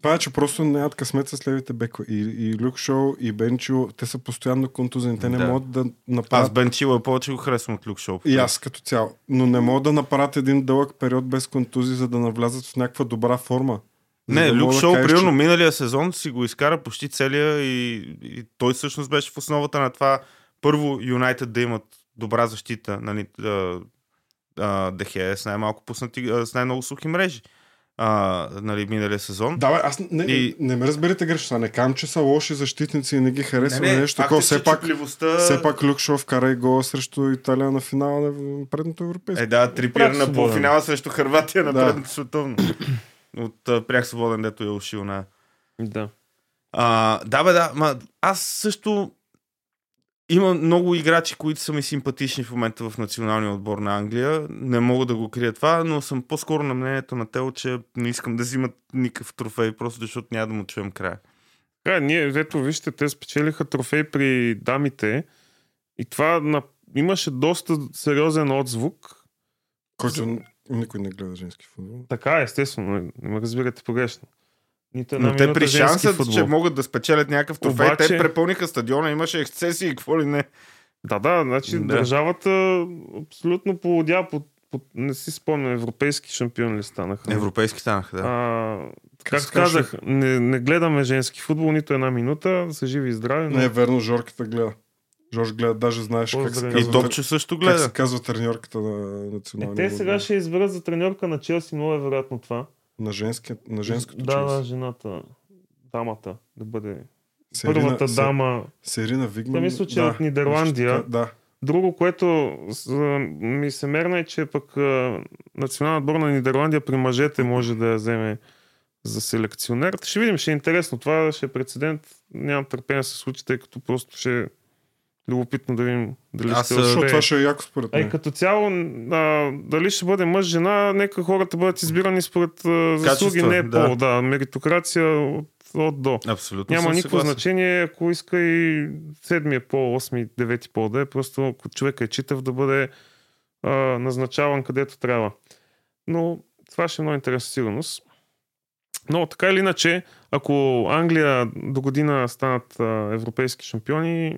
Това е, че просто нямат късмет с левите бекове. И, и Люк Шоу, и Бенчо, те са постоянно контузени. Те не Да. могат да Аз направят... Бен Чилър повече го харесвам от Люк Шоу. И аз като цяло. Но не могат да направят един дълъг период без контузии, за да навлязат в някаква добра форма. Не, да Люк да Шоу, кажеш, примерно че- миналия сезон си го изкара почти целия и, и той всъщност беше в основата на това първо Юнайтед да имат добра защита, нали, а, а, Дехе с най-малко пуснати, с най-много сухи мрежи. А, нали, миналия сезон. Да, бе, аз не, И- не ме разберете грешно. Не кам, че са лоши защитници и не ги харесвам. Не, не, нещо такова. е, Все пак, чупливостта- все пак Люк Шоу вкара и гол срещу Италия на финала на предното европейско. Е, да, Трипиер Пряк на полуфинала срещу Харватия на Да. предното световно. От а, прях свободен, дето е ушил на... Да. А, да, бе, да. Ма, аз също има много играчи, които са ми симпатични в момента в националния отбор на Англия. Не мога да го крия това, но съм по-скоро на мнението на Тео, че не искам да взимат никакъв трофей, просто защото няма да му чуем края. Така, ние, ето, вижте, те спечелиха трофей при дамите и това на... имаше доста сериозен отзвук. Който никой не гледа женски футбол. Така, естествено, не, не ме разбирате погрешно. Нито една Но те минута при женски шансът, футбол. че могат да спечелят някакъв трофей, Обаче- те препълниха стадиона, имаше ексцесии и какво ли не. Да, да, значи Да. държавата абсолютно полудя, по, по, не си спомням, европейски шампиони ли станаха. Европейски станаха, да. А, Как как казваше? казах, не, не гледаме женски футбол нито една минута, са живи и здрави. Но... Не е верно, Жорката гледа. Жорж гледа, даже знаеш как се казва. И Топче също Как гледа. се казва треньорката на е, националния те сега ще изберат за треньорка на Челси, много е вероятно това. На, женски, на женското Да, да, жената, дамата, да бъде Серина- първата Се- дама. Серина Вигман. Те мисля, че да, от Нидерландия. Да. Друго, което ми се мерна е, че пък националният отбор на Нидерландия при мъжете може да я вземе за селекционер. Ще видим, ще е интересно. Това ще е прецедент. Нямам търпение да се случи, тъй като просто ще любопитно да видим дали Аз, ще Защото това ще е яко според мен. като цяло, а, дали ще бъде мъж, жена, нека хората бъдат избирани според а, заслуги, Качества, не да. пол. Да, меритокрация от, от до. Абсолютно Няма никакво съгласен. значение, ако иска и седмия пол, осми, девети пол да е, просто ако човек е читав да бъде а, назначаван където трябва. Но това ще е много интересно сигурност. Но така или иначе, ако Англия до година станат а, европейски шампиони,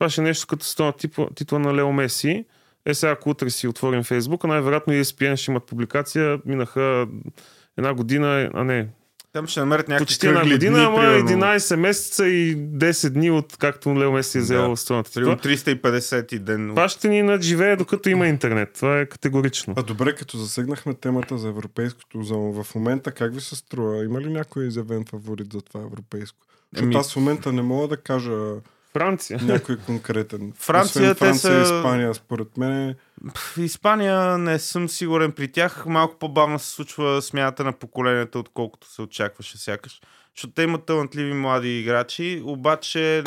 това ще е нещо като стана титла, титла на Лео Меси. Е сега, ако утре си отворим Фейсбук, най-вероятно и ESPN ще имат публикация. Минаха една година, а не, Там ще намерят някакви почти една година, дни, ама примерно. 11 месеца и 10 дни от както Лео Меси е взел Да. страната. Примерно Това, 350 ден. това ще ни надживее докато има интернет. Това е категорично. А добре, като засегнахме темата за европейското, за в момента как ви се струва? Има ли някой изявен фаворит за това европейско? Защото Еми- аз в момента не мога да кажа Франция. някой конкретен. Франция, Освен те Франция са- и Испания, според мен. В Испания не съм сигурен при тях. Малко по-бавно се случва смяната на поколенията, отколкото се очакваше сякаш. Защото те имат талантливи млади играчи, обаче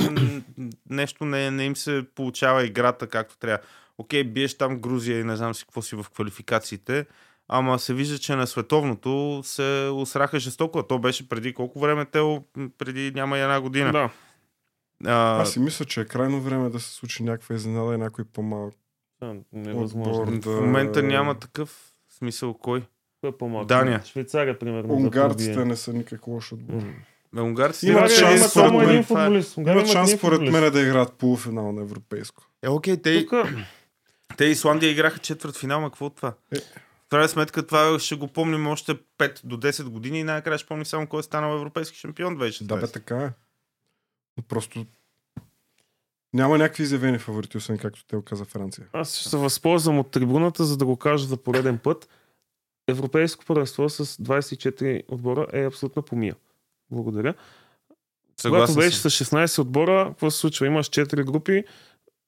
нещо не, не им се получава играта както трябва. Окей, биеш там Грузия и не знам си какво си в квалификациите, ама се вижда, че на световното се усраха жестоко. А то беше преди колко време те преди няма и една година. Да. А, Аз си мисля, че е крайно време да се случи някаква изненада и някой по-малък. Е Невъзможно. Отбор. в момента няма такъв смисъл кой. Кой е по-малко? Дания. Швейцария, примерно. да Унгарците не са никак лош отбор. Бе, унгарците Имат шанс, според само мен. един футболист. Имат имат шанс, според мен, да играят полуфинал на европейско. Е, окей, те, Тук, те Исландия играха четвърт финал, ма какво това? Е. В крайна сметка това ще го помним още 5 до 10 години и най-накрая ще помни само кой е станал европейски шампион 2016. Да, бе, така е. Просто няма някакви изявени фаворити, освен както те каза Франция. аз ще се възползвам от трибуната, за да го кажа за пореден път. Европейско първенство с 24 отбора е абсолютна помия. Благодаря. Когато Съгласен беше съм. с 16 отбора, какво се случва? Имаш 4 групи,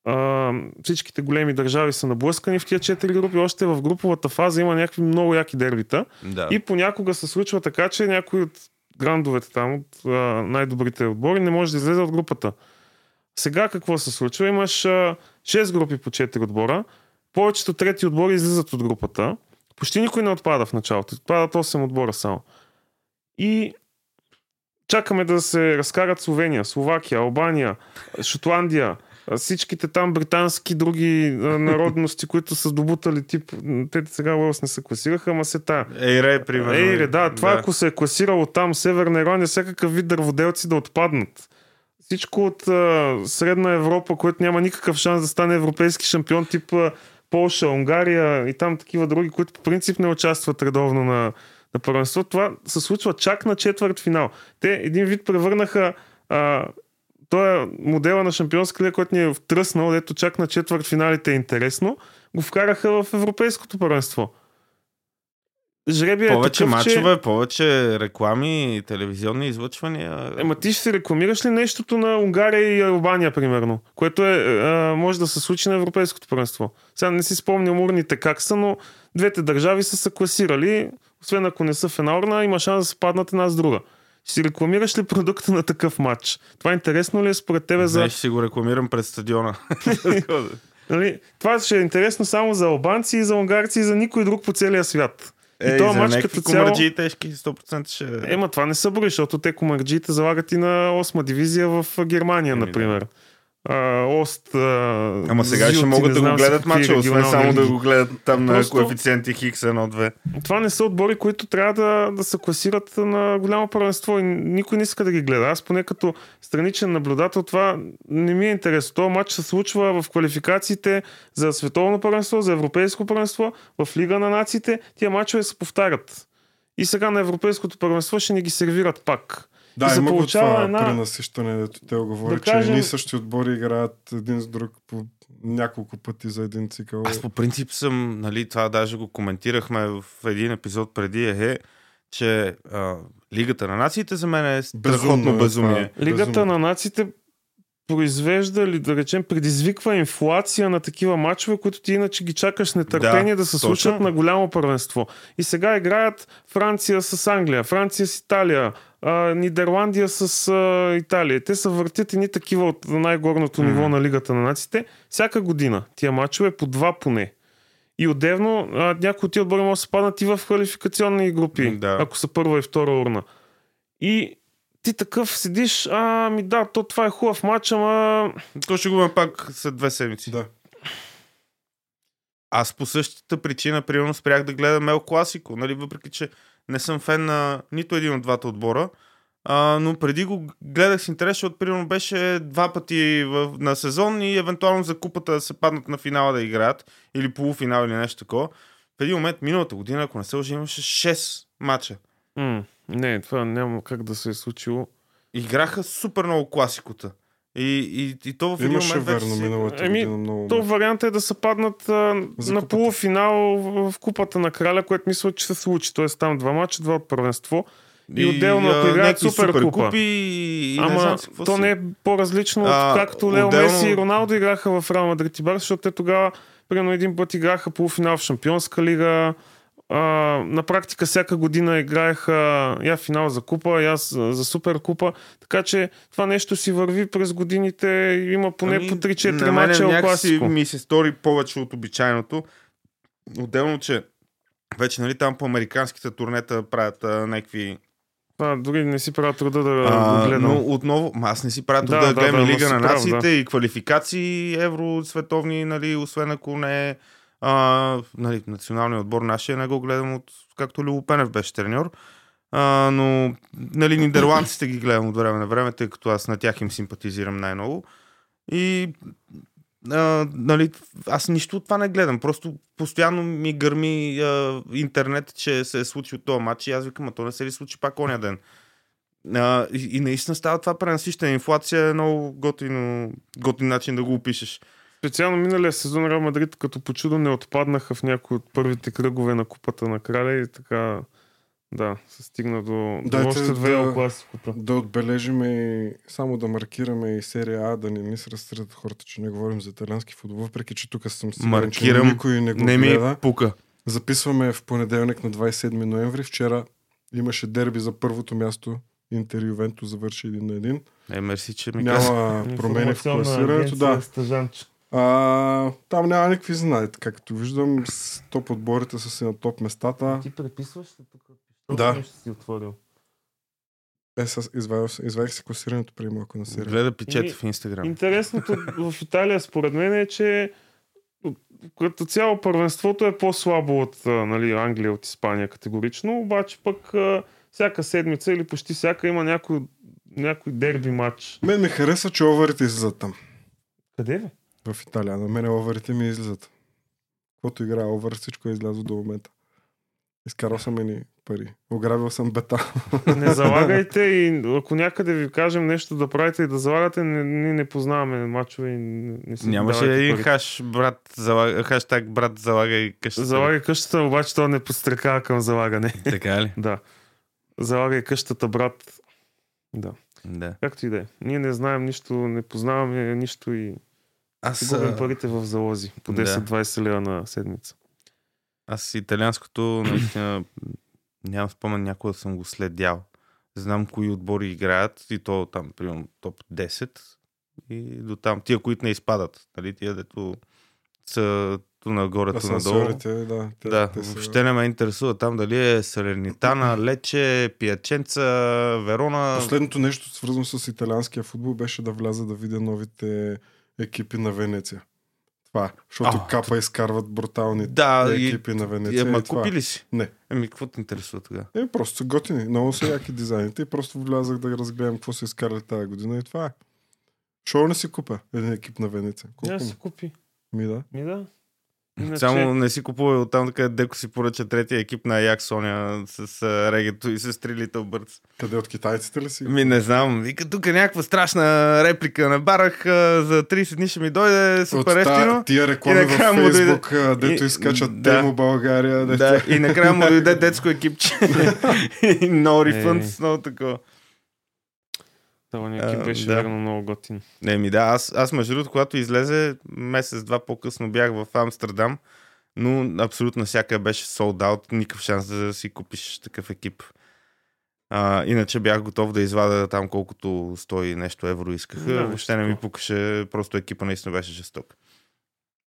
а, всичките големи държави са наблъскани в тия 4 групи, още в груповата фаза има някакви много яки дербита Да. и понякога се случва така, че някой от грандовете там, от а, най-добрите отбори, не може да излезе от групата. Сега какво се случва? Имаш а, 6 групи по 4 отбора, повечето трети отбори излизат от групата, почти никой не отпада в началото, отпадат 8 отбора само. И чакаме да се разкарат Словения, Словакия, Албания, Шотландия, всичките там британски други народности, които са добутали тип, те сега Уелс не се класираха, ама се та. Ейре, примерно. Ейре, да, това ако се е класирало там, Северна Ирландия, всякакъв вид дърводелци да отпаднат. Всичко от а, Средна Европа, което няма никакъв шанс да стане европейски шампион, тип Полша, Унгария и там такива други, които по принцип не участват редовно на, на първенство, това се случва чак на четвърт финал. Те един вид превърнаха а, той е модела на шампионска лига, който ни е втръснал, дето чак на четвърт финалите е интересно, го вкараха в европейското първенство. Жребия Повече е такъв, че... мачове, повече реклами, телевизионни излъчвания. Ема ти ще си рекламираш ли нещото на Унгария и Албания, примерно? Което е, а, може да се случи на Европейското първенство. Сега не си спомням урните как са, но двете държави са се класирали, освен ако не са в една урна, има шанс да се паднат една с друга. Ще си рекламираш ли продукта на такъв матч? Това интересно ли е според тебе за... Знаеш, ще си го рекламирам пред стадиона. Нали? Това ще е интересно само за албанци за унгарци и за никой друг по целия свят. Е, и този матч като цяло... тежки 100% ще... Ема това не са бори, защото те комарджиите залагат и на 8 дивизия в Германия, Еми, да. Ост, а, Ама сега ще могат да го гледат мача, освен само да го гледат там на Просто- коефициенти Хикс 1-2. Това не са отбори, които трябва да, да се класират на голямо първенство и никой не иска да ги гледа. Аз поне като страничен наблюдател това не ми е интересно. Това матч се случва в квалификациите за световно първенство, за европейско първенство, в Лига на нациите. Тия матчове се повтарят. И сега на европейското първенство ще ни ги сервират пак. Да, И се има получава това една- пренасищане, дето те говорят, Да кажем- че едни и същи отбори играят един с друг по няколко пъти за един цикъл. Аз по принцип съм, нали, това даже го коментирахме в един епизод преди, е, че а, Лигата на нациите за мен е страхотно е безумие. Лигата Безумно. на нациите произвежда или да речем предизвиква инфлация на такива матчове, които ти иначе ги чакаш с нетърпение да, Да, да се точно. случат на голямо първенство. И сега играят Франция с Англия, Франция с Италия, а, Нидерландия с а, Италия. Те се въртят едни такива от най-горното Мгм. ниво на Лигата на нациите. Всяка година тия матчове по два поне. И отделно а, някои от тия отбори могат да се паднат и в квалификационни групи, Да. ако са първа и втора урна. И ти такъв седиш, а, ми да, то това е хубав матч, ама... То ще го има пак след две седмици. Да. Аз по същата причина, примерно, спрях да гледам Ел Класико, нали, въпреки че не съм фен на нито един от двата отбора, а, но преди го гледах с интерес, защото примерно беше два пъти в, на сезон и евентуално за купата да се паднат на финала да играят, или полуфинал или нещо такова. В един момент, миналата година, ако не се лъжа, имаше 6 мача. М, не, това няма как да се е случило. Играха супер много класикота. И, и, и то в един Имаше момент верно миналата Еми, година много. То вариант е да се паднат а, За на купата. полуфинал в, в купата на краля, което мисля, че се случи. Тоест там два мача, два от първенство. И отделно, ако играят някакви Суперкупа. суперкупи и, и не Ама знам си то си. не е по-различно от А, както Лео отделно- Меси и Роналдо играха в Реал Мадрид и Барс, защото те тогава примерно един път играха полуфинал в Шампионска лига. А, на практика всяка година играеха я финал за купа, я за суперкупа. Така че това нещо си върви през годините. Има поне Ами, по 3-4 на мен мача някакси класико. ми се стори повече от обичайното. Отделно, че вече нали, там по американските турнета правят а, някакви... А, дори не си правя труда да А, го гледам. но отново, аз не си правя Да, да, да, да, гледам да, Лига на нациите и квалификации евро световни, нали, освен ако не е а, нали, националният отбор нашия, не го гледам от както Любо Пенев беше треньор. А, но, нали, нидерландците ги гледам от време на време, тъй като аз на тях им симпатизирам най-много. И а, нали, аз нищо от това не гледам. Просто постоянно ми гърми а, интернет, че се е случил този матч и аз викам, а то не се ли случи пак оня ден. А, и, и наистина става това пренасищане. Инфлация е много готино, готин начин да го опишеш. Специално миналия сезон Реал Мадрид като по чудо не отпаднаха в някои от първите кръгове на купата на краля и така да, се стигна до, до Дайте още две да- класикото. Да отбележим и само да маркираме и серия А, да не ни се разстрят хората, че не говорим за италиански футбол, въпреки че тук съм сигурен, Маркирам. че никой не го Не ми гледа. пука. Записваме в понеделник на 27 ноември. Вчера имаше дерби за първото място. Интер Ювенто завърши един на един. Е, мерси, че ми каза. Няма промени в класирането. Да. Стъжанче. А, там няма никакви знаете. Както виждам, с топ отборите са си на топ местата. Ти преписваш ли тук? Да. Нещо си отворил. Е, с, извадих, извадих си класирането преди малко на серия. Гледа пичета Еми, в Инстаграм. Интересното в Италия, според мен, е, че като цяло първенството е по-слабо от нали, Англия, от Испания категорично, обаче пък всяка седмица или почти всяка има някой, някой дерби матч. Мен ми хареса, че оварите излизат там. Къде бе? В Италия. На мен оварите ми излизат. Каквото играе овър, всичко е излязло до момента. Изкарал съм едни пари. Ограбил съм бета. Не залагайте и ако някъде ви кажем нещо да правите и да залагате, не, ние не познаваме мачове и не, не си Нямаше един хаш, брат, залага, хаштаг брат залагай къщата. Залагай къщата, обаче то не подстрекава към залагане. Така ли? да. Залагай къщата, брат. Да. Да. Както и да е. Ние не знаем нищо, не познаваме нищо и Аз, си губим а, парите в залози. По Да. 10-20 лева на седмица. аз италианското наистина нямам спомен някога да съм го следял. Знам кои отбори играят и то там, примерно, топ 10 и до там. Тия, които не изпадат. Нали? Тия, дето са ту нагоре, ту надолу. Да. Те, Да, те са- въобще не ме интересува там дали е Салернитана, Лече, Пияченца, Верона. Последното нещо, свързано с италианския футбол, беше да вляза да видя новите екипи на Венеция. Това, защото А, капа изкарват брутални Да, и... екипи на Венеция. Ема и това. купи ли си? Не. Еми, какво те интересува тогава? Е, просто са готини. Много са яки дизайните и просто влязах да разгледам какво са изкарали тази година и това е. Шоу не си купя един екип на Венеция. Колко му? си купи. Ми да. Ми да. Иначе, Само не си купува от там, къде Деко си поръча третия екип на Як Соня с а, регето и с три Little Birds. Къде от китайците ли си? Ми не знам. Вика, тук е някаква страшна реплика на барах. За 30 дни ще ми дойде от супер ефтино. тия реклами И в накрая му дойде- Фейсбук, а, дето И- изкачат да. Темо България. Дето... Да, и накрая му дойде детско екипче. No refunds, много такова. Това А, беше да. верно много готин. Не, ми да, аз, аз между другото, когато излезе, месец-два по-късно бях в Амстердам, но абсолютно всяка беше sold out, никакъв шанс да си купиш такъв екип. А, иначе бях готов да извада там колкото 100 и нещо евро искаха. Да, Въобще не ми пукаше, просто екипа наистина беше жесток.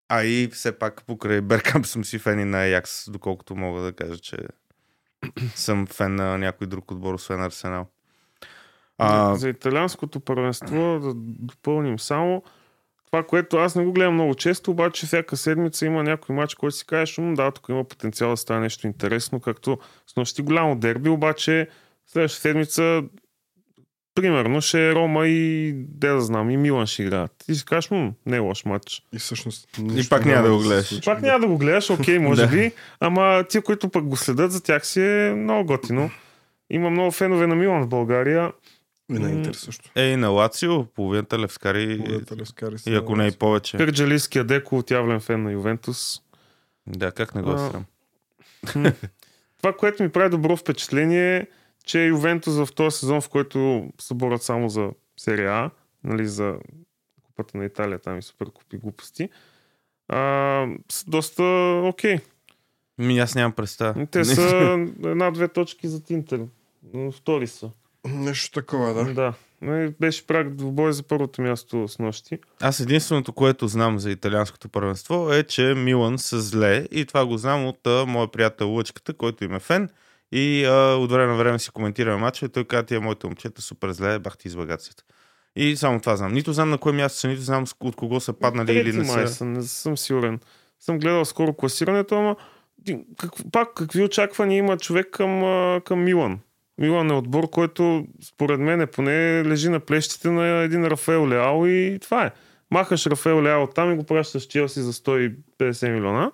А и все пак покрай Беркамп съм си фен и на Аякс, доколкото мога да кажа, че съм фен на някой друг отбор, освен Арсенал. А... За италианското първенство да допълним само това, което аз не го гледам много често, обаче всяка седмица има някой матч, който си кажеш, «М, да, тук има потенциал да стане нещо интересно, както с нощи голямо дерби, обаче следващата седмица примерно ще е Рома и де да знам, и Милан ще играят. И си кажеш, «М, не е лош матч. И всъщност. И пак няма да го гледаш. Пак няма да го гледаш, окей, може би, ама ти, които пък го следят, за тях си е много готино. Има много фенове на Милан в България. И на Интер също. Е, и на Лацио, половината левскари, Половината лескари са и ако не и повече. Кърджалийския Деко, отявлен фен на Ювентус. Да, как не го А, срам. Това, което ми прави добро впечатление е, че Ювентус в този сезон, в който се борят само за серия А, нали, за купата на Италия, там и супер купи глупости, а, са доста окей. Ми, аз нямам представа. Те са една-две точки за Тинтер. Втори са. Нещо такова, да. Да. Нали, Беше прак двубой за първото място с нощи. Аз единственото, което знам за италианското първенство е, че Милан са зле и това го знам от а, моя приятел Лъчката, който им е фен. И а, от време на време си коментираме матча и той каза, тия моите момчета супер зле, бах ти излагацията. И само това знам. Нито знам на кое място са, нито знам от кого са паднали Трети или не са. са, не съм сигурен. Съм гледал скоро класирането, ама как, пак какви очаквания има човек към, към Милан? Милан е отбор, който според мен е поне лежи на плещите на един Рафаел Леал и това е. Махаш Рафаел Леал там и го пращаш Челси за 150 милиона.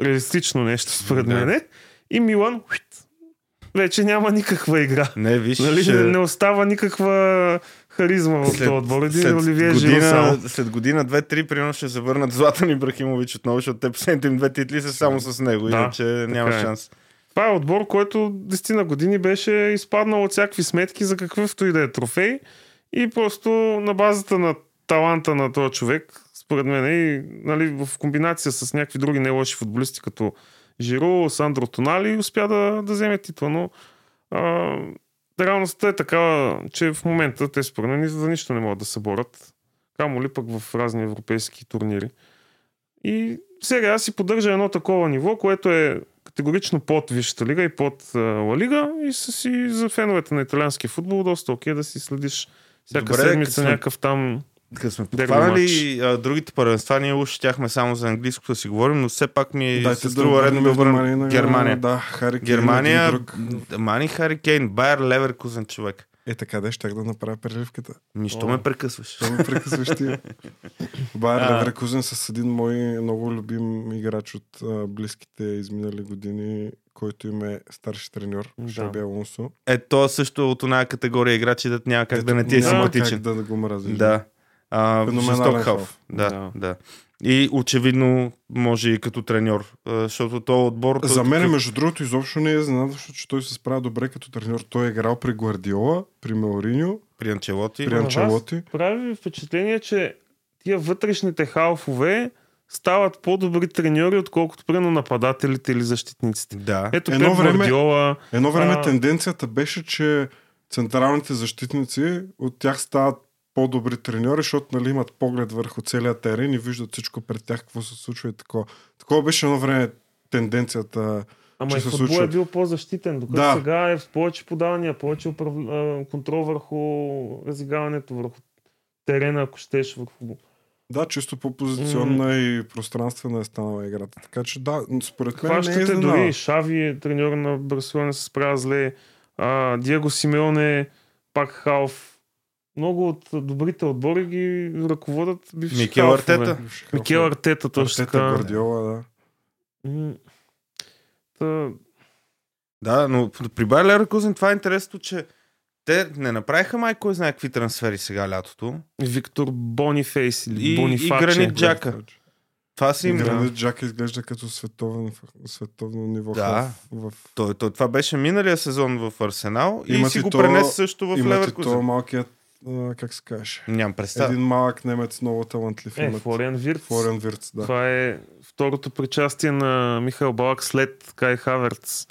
Реалистично нещо според Да. мен. И Милан вече няма никаква игра. Не, виж, Нали, ще- не, остава никаква харизма в този отбор. Един Оливие Жиро само. година, след година, две-три, примерно ще се върнат Златан Ибрахимович отново, защото те последните им две титли са само с него, Да, иначе няма е. шанс. Това е отбор, който 10 на години беше изпаднал от всякакви сметки за какъвто и да е трофей и просто на базата на таланта на този човек, според мен и нали, в комбинация с някакви други не лоши футболисти, като Жиро, Сандро Тонали, успя да, да вземе титла, но а, реалността е такава, че в момента те според мен за нищо не могат да се борят. Камо ли пък в разни европейски турнири. И сега си поддържа едно такова ниво, което е категорично под Висшата лига и под Ла Лига и са си за феновете на италианския футбол доста окей да си следиш всяка Добре, седмица сме- някакъв там. Като сме а, другите първенства, ние уж щяхме само за английско да си говорим, но все пак ми Дайте се да струва редно да обърнем внимание на Германия. Да, Хари Кейн, Германия. Мани Хари Кейн, Байер Леверкузен човек. Е, така да, щях да направя преливката. Ми, що О. ме прекъсваш? Това ме прекъсваш ти. Байер. Леверкузен с един мой много любим играч от а, близките изминали години, който им е старши треньор, Да. Шаби Алонсо. Е, то също е от оная категория играчи, да няма как да не ти е Няма симпатичен. Как да го мразиш. Да. А, халф. Да, Да. да. И очевидно може и като треньор, защото този отбор... той За мен, такъв- между другото, изобщо не е изненадващо, че той се справя добре като треньор. Той е играл при Гвардиола, при Меориньо, при Анчелоти. при? Анчелоти. Прави ви впечатление, че тия вътрешните халфове стават по-добри треньори, отколкото примерно нападателите или защитниците. Да. Ето Едно Пеп време- Гвардиола, Едно време А. тенденцията беше, че централните защитници от тях стават по-добри треньори, защото нали, имат поглед върху целия терен и виждат всичко пред тях, какво се случва и такова. Такова беше едно време тенденцията. Ама и футбол случва. е бил по-защитен, докато Да. сега е с повече подавания, повече управ... контрол върху разиграването, върху терена, ако щеш, върху... Да, чисто по-позиционна и пространствена е станала играта. Така че да, според мен не е Хващате дори Шави, е треньор на Барселона, се справя зле. А, Диего Симеоне, пак халф. Много от добрите отбори ги ръководят бивши Микел халфове. Артета. Микел Артета, точно Артета, така. Гвардиола, да. Та, Да, но при Байер Леверкузен това е интересно, че те не направиха май кой знае какви трансфери сега лятото. Виктор Бонифейс или И- и Бонифаче. Гранит Джака. Това си им... Гранит Джак изглежда като световен, световно ниво. Да. В, в, Той, той, това беше миналия сезон в Арсенал и Имат си и го то- пренесе също в имате то Леверкузен. малкият, а, как се каже, Нямам представа. един малък немец, много талантлив. Е. Флориан Вирц. Флориан Вирц, да. Това е второто причастие на Михаил Балак след Кай Хаверц.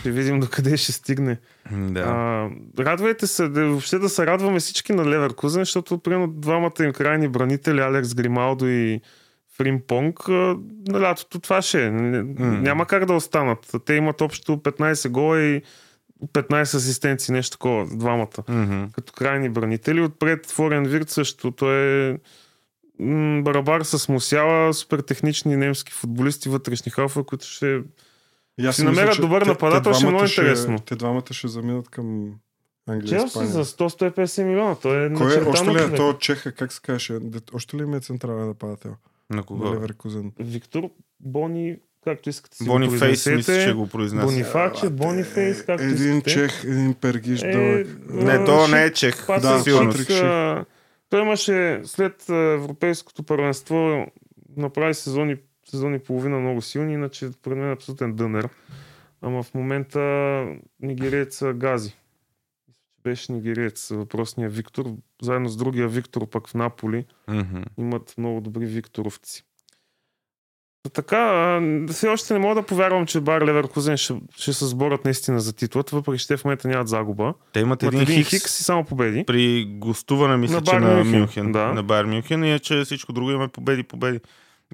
Ще видим докъде ще стигне. Да. А, радвайте се, да, въобще да се радваме всички на Леверкузен, защото примерно двамата им крайни бранители, Алекс Грималдо и Фримпонг, на лятото това ще е. Няма как да останат. Те имат общо 15 гола и 15 асистенции, нещо такова, двамата. Мгм. Като крайни бранители. Отпред Флориан Вирт също. Той е м, барабар с Мусяла, супер технични немски футболисти, вътрешни халфа, които ще си си мисля, намерят добър те- нападател, те ще е много двамата интересно. Те двамата ще заминат към Англия Челси за 100-150 милиона. Той е Кой е, още ли е то Чеха, как се каже? Още ли им е централен нападател? На На кого? Леверкузен. Виктор Бони, както искате си Бони го Фейс, произнесете. мисля, че го произнася. Бонифаче, Бонифейс, както Един искате. чех, един пергиш Е, дълъг. Не, то не е чех. Патрик Да. Патрик Той имаше след Европейското първенство направи сезони, сезони и половина много силни, иначе пред мен е абсолютен дънер. Ама в момента нигериец а, Гази. Беше нигериец, въпросния Виктор, заедно с другия Виктор пък в Наполи. Мгм. Имат много добри викторовци. Та Така, все още не мога да повярвам, че Бар Леверкузен ще, ще се сборят наистина за титлата, въпреки че те в момента нямат загуба. Те имат Имат един, един хикс, хикс и само победи. при гостуване, мисля, На че на Мюнхен, Мюнхен. да. На Байер Мюнхен, иначе всичко друго има победи, победи.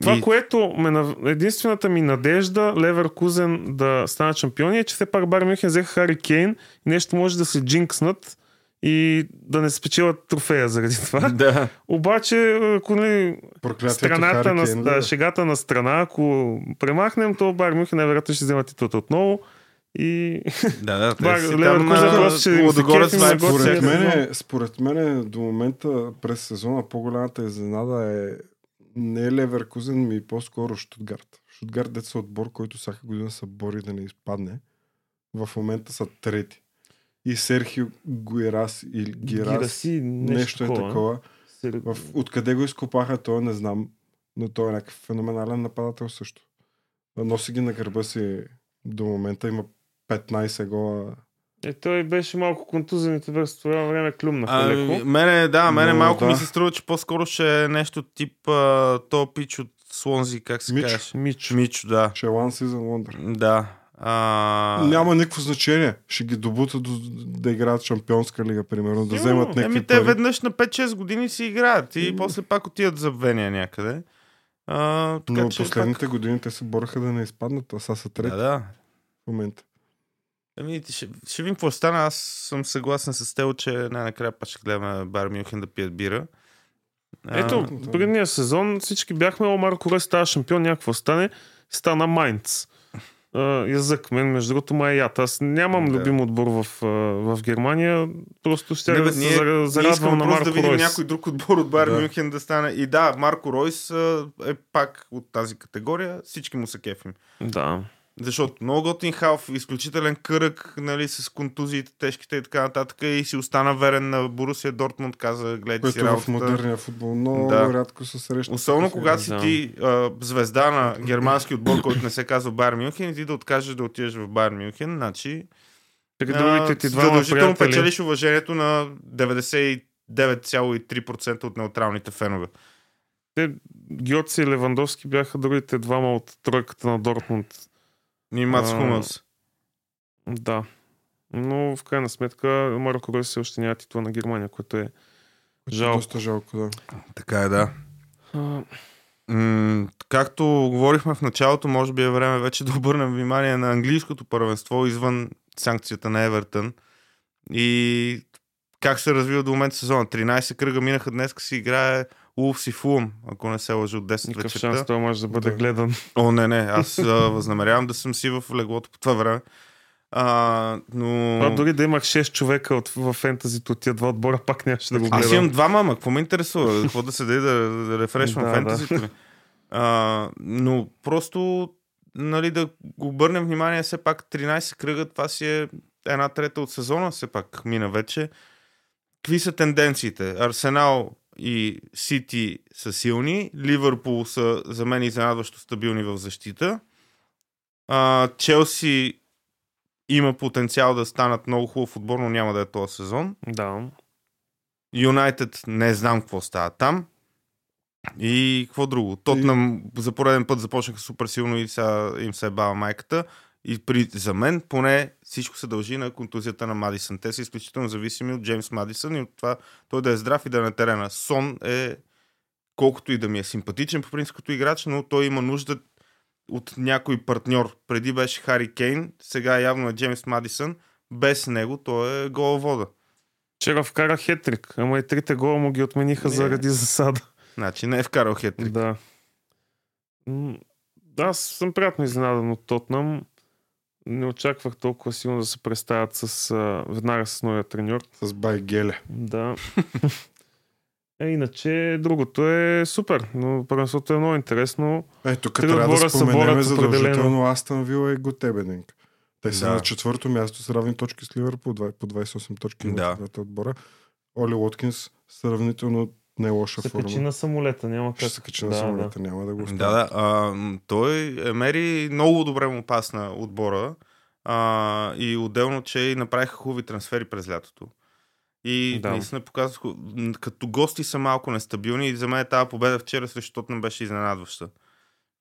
Това, И- което ме, нав- единствената ми надежда Леверкузен да станат шампиони е, че все пак Бар Мюнхен взеха Хари Кейн и нещо може да се джинкснат и да не спечелят трофея заради това. Да. Обаче, ако не, страната на, Кейн, да, да. шегата на страна, ако премахнем, то Бар Мюнхен най-вероятно ще вземат титлата отново И Да, да, Бар- си там ще Готсия. Според мен, според мен до момента през сезона по-голямата изненада е не е Леверкузен, ми по-скоро Штутгарт. Штутгарт деца отбор, който всяка година се бори да не изпадне. В момента са трети. И Серхио Гуерас или Гирас, Гираси, нещо, нещо, е такова. Сер- В, откъде го изкопаха, той не знам, но той е някакъв феноменален нападател също. Носи ги на гърба си до момента, има 15 гола. Е, той беше малко контузен и през това време клюмнаха А, леко. мене, да, мене Но, малко да. ми се струва, че по-скоро ще е нещо тип а, то пич от Слонзи, как се Мичо. казваш? Мичо. Мичо, да. Ще е One Season Wonder. Да. А... Няма никакво значение. Ще ги добутат до, да играят Шампионска лига, примерно, да вземат някакви Еми, те пари. веднъж на 5-6 години си играят и после пак отиват за вения някъде. А, така, Но че последните пак... години те се бореха да не изпаднат, а сега са трети Да, да. в момента. Ами, ще, ще видим какво стане. Аз съм съгласен с теб, че най-накрая пак ще гледаме Бар Мюнхен да пият бира. А, Ето, предния сезон всички бяхме, о, Марко Рой става шампион, някакво стане, стана Майнц. А, язък, мен между другото ма е яд. Аз нямам Да. любим отбор в, в Германия, просто ще Не, бе, ние, ние зарадвам на Марко да видим Ройс. някой друг отбор от Бар Да. Мюнхен да стане. И да, Марко Ройс е пак от тази категория. Всички му се кефим. Да. Защото много готин халф, изключителен кръг, нали, с контузиите тежките и така нататък. И си остана верен на Борусия Дортмунд, каза, гледай си Което в работата. модерния футбол много Да. рядко се среща. Особено когато си Да. ти а, звезда на германски отбор, който не се казва Байер Мюнхен и ти да откажеш да отидеш в Байер Мюнхен, значи При а, другите ти двама задължително приятели. печелиш уважението на 99,3% от неутралните фенове. Те, Гьоци и Левандовски бяха другите двама от тройката на Дортмунд. И Мац А, Хумелс. Да. Но в крайна сметка Марко Ройс все още няма титла на Германия, което е жалко. Доста жалко, да. Така е, да. А, М- както говорихме в началото, може би е време вече да обърнем внимание на английското първенство извън санкцията на Евертън и как се развива до момента сезона. 13 кръга минаха днес, си играе Улфс и Фулм, ако не се лъжа от 10 Никакъв вечерта. шанс той може да бъде Да. гледан. О, не, не, аз а, възнамерявам да съм си в леглото по това време. А, но... А, дори да имах 6 човека от, в фентазито от тия два отбора, пак нямаше да го гледам. Аз имам два мама, какво ме интересува? Какво да седи да, да рефрешвам Да, фентазито ми? А, но просто нали, да обърнем внимание, все пак 13 кръга, това си е една трета от сезона, все пак мина вече. Какви са тенденциите? Арсенал и Сити са силни, Ливърпул са за мен изненадващо стабилни в защита. А, Челси има потенциал да станат много хубав отбор, но няма да е този сезон. Да. Юнайтед не знам какво става там. И какво друго? Тотнам за пореден път започнаха супер силно и сега им се е бава майката. И при, за мен поне всичко се дължи на контузията на Мадисън. Те са изключително зависими от Джеймс Мадисън и от това той да е здрав и да е на терена. Сон е колкото и да ми е симпатичен по принцип като играч, но той има нужда от някой партньор. Преди беше Хари Кейн, сега явно е Джеймс Мадисън. Без него той е головода. Вчера вкара хетрик, ама и трите гола му ги отмениха Не. заради засада. Значи не е вкарал хетрик. Да. Аз съм приятно изненадан от Тотнам. Не очаквах толкова силно да се представят с, а, веднага с новия треньор. С Байгеле. Да. Е, иначе другото е супер, но първенството е много интересно. Е, тук Три трябва да се споменем борят задължително. Астън Вила и Готебенинг. Те са Да. на четвърто място с равни точки с Ливърпул, по 28 точки Да. двата отбора. Оли Уоткинс сравнително не лоша Се форма. качи на самолета, няма как. Ще се качи на Да, самолета, няма да го остави. Да, да. А, той е мери много добре му пасна отбора. А, и отделно, че и направиха хубави трансфери през лятото. И Да. да. наистина показах, м, като гости са малко нестабилни и за мен тази победа вчера срещу Тотнам беше изненадваща.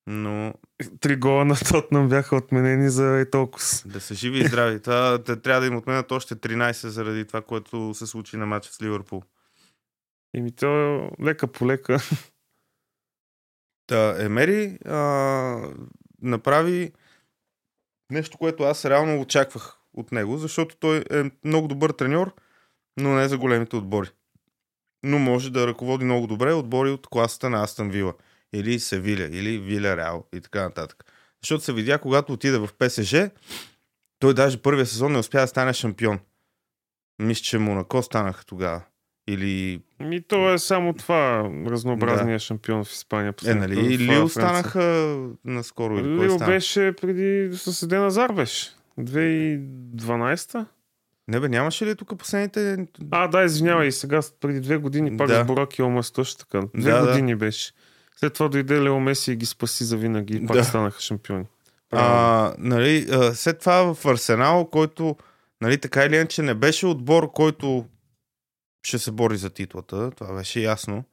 Но Три гола на Тотнам бяха отменени за и толкова. да са живи и здрави. Това, те трябва да им отменят още 13 заради това, което се случи на матча с Ливърпул. Еми то лека по лека. Та, Емери а, направи нещо, което аз реално очаквах от него, защото той е много добър треньор, но не за големите отбори. Но може да ръководи много добре отбори от класата на Астън Вила. Или Севиля, или Виля Реал и така нататък. Защото се видя, когато отиде в ПСЖ, Той даже първия сезон не успя да стане шампион. Мисля, че Монако станаха тогава. Или... Ми то е само това, разнообразният шампион в Испания. Е, нали? И Лил е Франция. станаха наскоро. Или Лил беше преди с Еден Азар беше. 2012 Не бе, нямаше ли тук последните... А, да, извинявай, сега преди две години пак Да. с Борак и Омас точно така. Две Да, да. години беше. След това дойде Лео Меси и ги спаси за винаги и пак Да. станаха шампиони. А, нали, след това в Арсенал, който нали, така или иначе не беше отбор, който ще се бори за титлата, това беше ясно.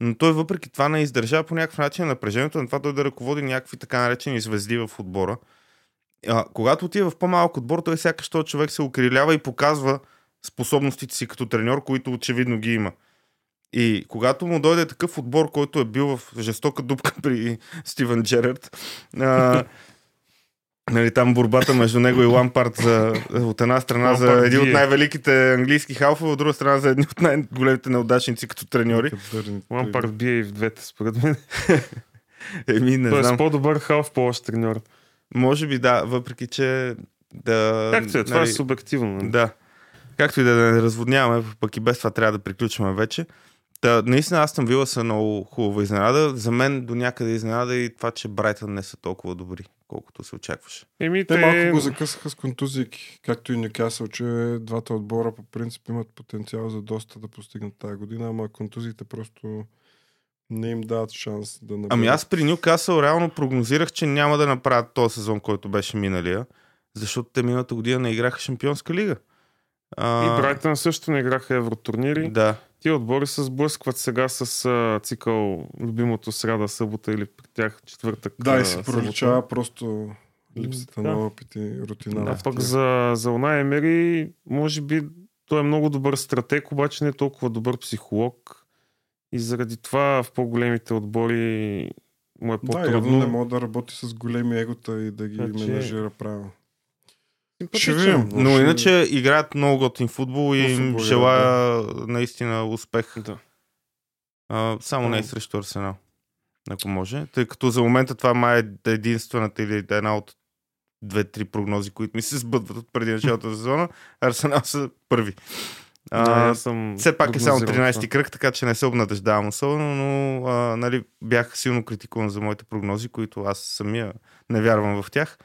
Но той въпреки това не издържа по някакъв начин напрежението на това той да ръководи някакви така наречени звезди в отбора. А, когато отива в по-малък отбор, той сякаш този човек се укрилява и показва способностите си като треньор, които очевидно ги има. И когато му дойде такъв отбор, който е бил в жестока дупка при Стивен Джерард, а, нали, там борбата между него и Лампард за, от една страна за Лампард един от най-великите английски халфове, от друга страна за едни от най-големите неудачници като треньори. Лампард бие и в двете, според мен. Еми, не Той знам. по-добър халф, по-лош треньор. Може би да, въпреки че да... Както е, това е субективно. нали? Да. Както и да не разводняваме, пък и без това трябва да приключваме вече. Та, наистина Астън Вила са много хубава изненада. За мен до някъде изненада и това, че Брайтън не са толкова добри, колкото се очакваше. Еми, Те те... малко го закъсаха с контузийки, както и Нюкасъл, че двата отбора по принцип имат потенциал за доста да постигнат тази година, ама контузиите просто не им дават шанс да наберат. Ами аз при Нюкасъл реално прогнозирах, че няма да направят този сезон, който беше миналия, защото те миналата година не играха Шампионска лига. А, И Брайтън също не играха евротурнири. Да. Тия отбори се сблъскват сега с а, цикъл любимото сряда, събота или при тях четвъртък. Да, и се проличава просто липсата Да. на опит и рутина. Да, пък за, за Унай Емери, може би той е много добър стратег, обаче не е толкова добър психолог. И заради това в по-големите отбори му е Да, явно по-трудно. не мога да работи с големи егота и да ги Значи- менажира правилно. Ще видим. Но Ще- иначе играят много готин футбол и им желая наистина успех. Да. А, само не и Ам. срещу Арсенал. Ако може. Тъй като за момента това май е единствената или една от две-три прогнози, които ми се сбъдват от преди началото на сезона. Арсенал са първи. А, А, аз съм все пак е само прогнозирал 13-ти кръг, така че не се обнадеждавам особено, но а, нали, бях силно критикуван за моите прогнози, които аз самия не вярвам в тях.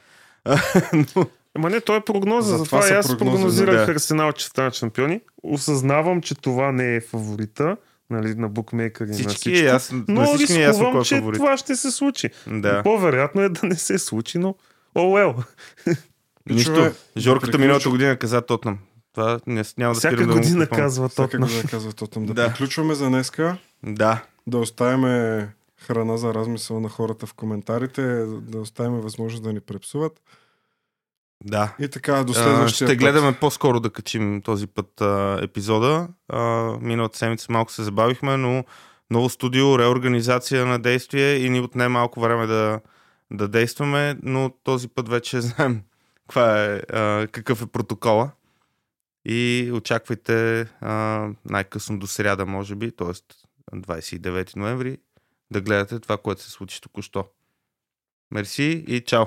но, Ама не, той е прогноза, Затова затова, аз прогнози, прогнозирах да. Арсенал, че станат шампиони. Осъзнавам, че това не е фаворита нали, на букмейкъри и на всички, всичко. аз, Но на всички е ясно рискувам, кой е че фаворит. това ще се случи. Да. По-вероятно е да не се случи, но о, oh, well. Нищо. Жорката да миналата година каза Тотнам. Това не, няма да Всяка да година припомням. казва Всяка Тотна. година казва Тотъм. Да, Да. приключваме за днеска. Да. Да оставим храна за размисъл на хората в коментарите, да оставим възможност да ни препсуват. Да. И така, до А, следващия ще път. гледаме по-скоро да качим този път а, епизода. А, миналата седмица малко се забавихме, но ново студио, реорганизация на действие и ни отне малко време да, да действаме, но този път вече знаем каква е, а, какъв е протокола. И очаквайте а, най-късно до сряда, може би, т.е. 29 ноември, да гледате това, което се случи току-що. Мерси и чао!